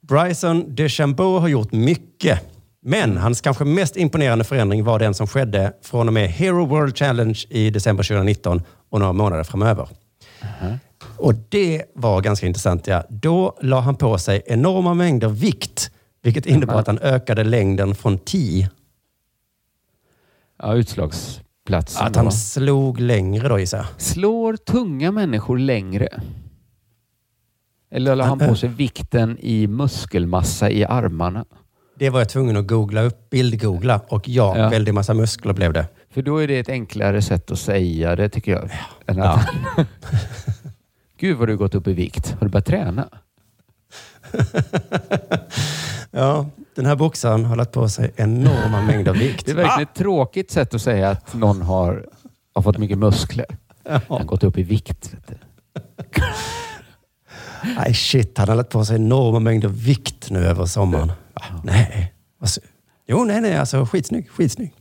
Bryson DeChambeau har gjort mycket. Men hans kanske mest imponerande förändring var den som skedde från och med Hero World Challenge i december 2019 och några månader framöver. Och det var ganska intressant. Ja. Då la han på sig enorma mängder vikt, vilket innebar att han ökade längden från 10. Ja, utslagsplatsen. Att han då. slog längre då gissar jag. Slår tunga människor längre? Eller la han på sig vikten i muskelmassa i armarna? Det var jag tvungen att googla upp, bildgoogla och ja, Ja. väldigt massa muskler blev det. För då är det ett enklare sätt att säga det tycker jag. Än att Gud vad du gått upp i vikt. Har du börjat träna? Ja, den här boxaren har lagt på sig enorma mängder vikt. Det är verkligen ett tråkigt sätt att säga att någon har, har fått mycket muskler. Han har gått upp i vikt. Nej, shit. Han har lagt på sig enorma mängder vikt nu över sommaren. Va? Nej. Jo, nej, nej. Alltså skitsnygg. Skitsnygg.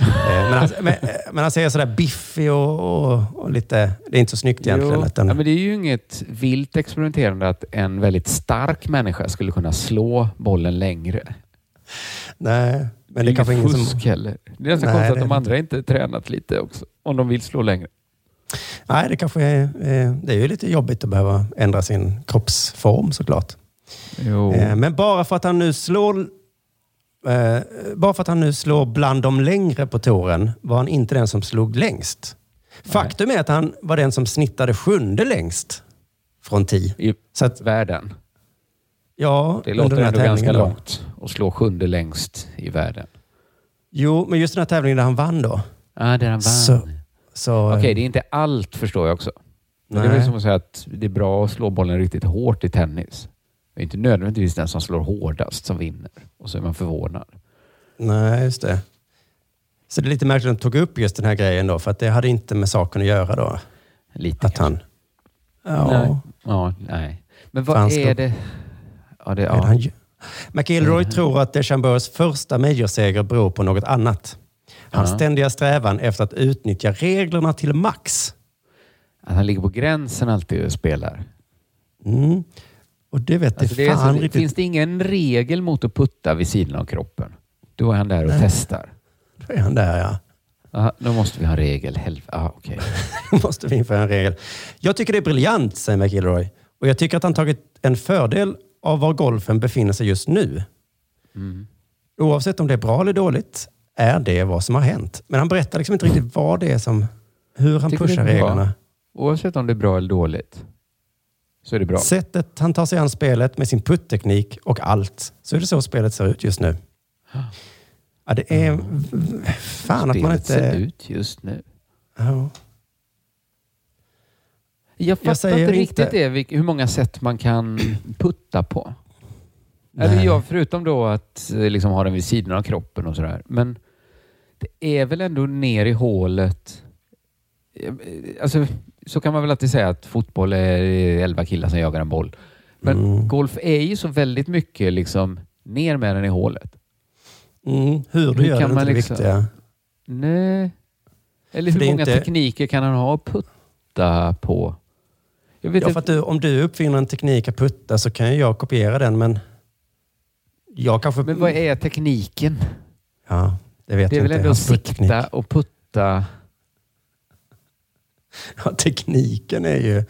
Eh, men, han, men, eh, men han ser sådär biffig och, och, och lite... Det är inte så snyggt egentligen. Jo, Utan, ja, men det är ju inget vilt experimenterande att en väldigt stark människa skulle kunna slå bollen längre. nej, men det är kanske ingen fusk som... heller. Det är ganska Nej, konstigt det att de andra inte tränat lite också. Om de vill slå längre. Nej, det kanske är... eh, Det är ju lite jobbigt att behöva ändra sin kroppsform såklart. Jo. Men bara för att han nu slår eh, bara för att han nu slår bland de längre på touren var han inte den som slog längst. Faktum är att han var den som snittade sjunde längst från 10. I Så att, världen. ja, Det låter ändå ganska då. långt att slå sjunde längst i världen. Jo, men just den här tävlingen där han vann då. Ja, där han vann. Så, så, Okej, det är inte allt förstår jag också. Men det är väl Nej. som att säga att det är bra att slå bollen riktigt hårt i tennis. Det är inte nödvändigtvis den som slår hårdast som vinner. Och så är man förvånad. Nej, just det. Så det är lite märkligt att de tog upp just den här grejen då, för att det hade inte med saken att göra då. Lite Att han... Ja. Nej. Ja, nej. Men vad Fan, är det? Ja, det, ja. han? McIlroy tror att DeChambeaus första majorseger beror på något annat. Hans Ja. ständiga strävan efter att utnyttja reglerna till max. Att han ligger på gränsen alltid och spelar. Mm. Och det vet Alltså det det fan riktigt. Finns det ingen regel mot att putta vid sidan av kroppen? Då är han där och Nej. testar. Då är han där ja. Aha, då måste vi ha en regel. Helv- ah, okej. Då måste vi införa en regel. Jag tycker det är briljant, säger McIlroy. Och jag tycker att han tagit en fördel av var golfen befinner sig just nu. Mm. Oavsett om det är bra eller dåligt är det vad som har hänt. Men han berättar liksom inte riktigt vad det är som... Hur han Tycker det pushar reglerna. Oavsett om det är bra eller dåligt så är det bra. Sättet han tar sig an spelet med sin putteknik och allt, så är det så spelet ser ut just nu. Ja, det är... Fan att man Spelet ser inte... ut just nu. Ja. Jag fattar säger inte inte- riktigt det, vilk- hur många sätt man kan putta på. Eller Nej. ja, förutom då att eh, liksom ha den vid sidan av kroppen och sådär. Men det är väl ändå ner i hålet. Eh, Alltså, så kan man väl alltid säga att fotboll är elva killar som jagar en boll. Men Mm. golf är ju så väldigt mycket liksom ner med den i hålet. Mm, hur du gör kan det är man inte det liksom- viktiga. Nej. Eller För hur det är många inte- tekniker kan han ha att putta på? Ja, inte. för att du, om du uppfinner en teknik att putta så kan jag kopiera den, men jag kanske... Men vad är tekniken? Ja, det vet Det är jag väl inte. ändå att Hans putteknik. sikta och putta. Ja, tekniken är ju...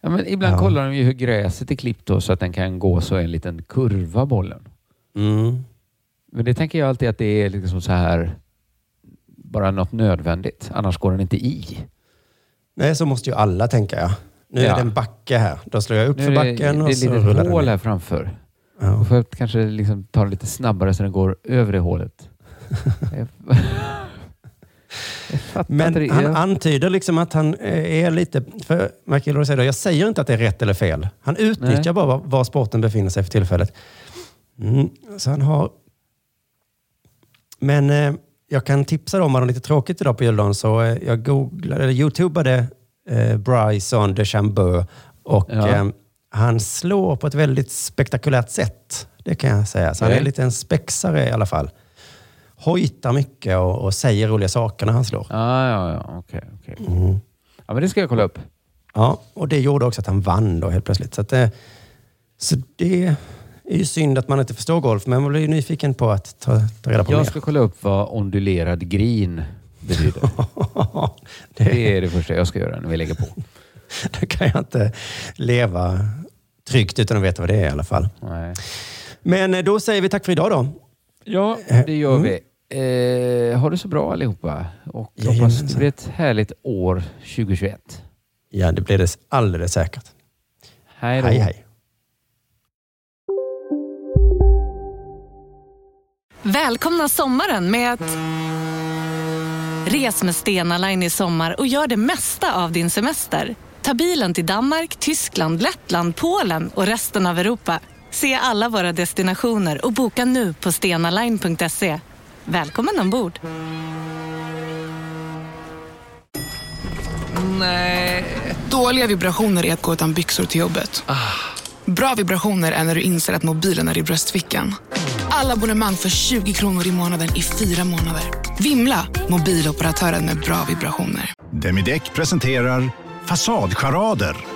Ja, men ibland Ja. kollar de ju hur gräset är klippt då, så att den kan gå så en liten kurva bollen. Mm. Men det tänker jag alltid att det är liksom så här bara något nödvändigt. Annars går den inte i. Nej, så måste ju alla tänka jag. Nu är Ja. det en backe här. Då slår jag upp Nu för är det, backen det och är så ett rullar den hål ner. här framför. Ja. Då får jag kanske liksom ta det lite snabbare så den går över det hålet. Jag- jag fattar inte Men det. han Jag- antyder liksom att han eh, är lite... För McIlroy säger då, jag säger inte att det är rätt eller fel. Han utnyttjar Nej. bara var, sporten befinner sig för tillfället. Mm. Så han har... Men eh, jag kan tipsa dem om man har lite tråkigt idag på juldagen. Så eh, jag googlade, eller youtubade eh, Bryson DeChambeau och Ja. eh, han slår på ett väldigt spektakulärt sätt. Det kan jag säga. Så han är lite en spexare i alla fall. Hojtar mycket och, och säger roliga saker när han slår. Ja, ja, ja. Okej, okej. Mm. Ja, men det ska jag kolla upp. Ja, och det gjorde också att han vann då helt plötsligt. Så, att, eh, så det, Det är ju synd att man inte förstår golf, men man blir ju nyfiken på att ta, ta reda på Jag mer. ska kolla upp vad ondulerad green betyder. det är det första jag ska göra när vi lägger på. Då kan jag inte leva tryggt utan att veta vad det är i alla fall. Nej. Men eh, då säger vi tack för idag då. Ja, det gör vi. Eh, ha det så bra allihopa och hoppas det blir ett härligt år 2021. Ja, det blir det alldeles säkert. Hej då. Hej, hej. Välkomna sommaren med att... Res med Stena Line i sommar och gör det mesta av din semester. Ta bilen till Danmark, Tyskland, Lettland, Polen och resten av Europa. Se alla våra destinationer och boka nu på stenaline.se. Välkommen ombord! Nej. Dåliga vibrationer är att gå utan byxor till jobbet. Bra vibrationer är när du inser att mobilen är i bröstfickan. Alla abonnemang för 20 kronor i månaden i fyra månader. Vimla! Mobiloperatören med bra vibrationer. Demideck presenterar Fasadcharader.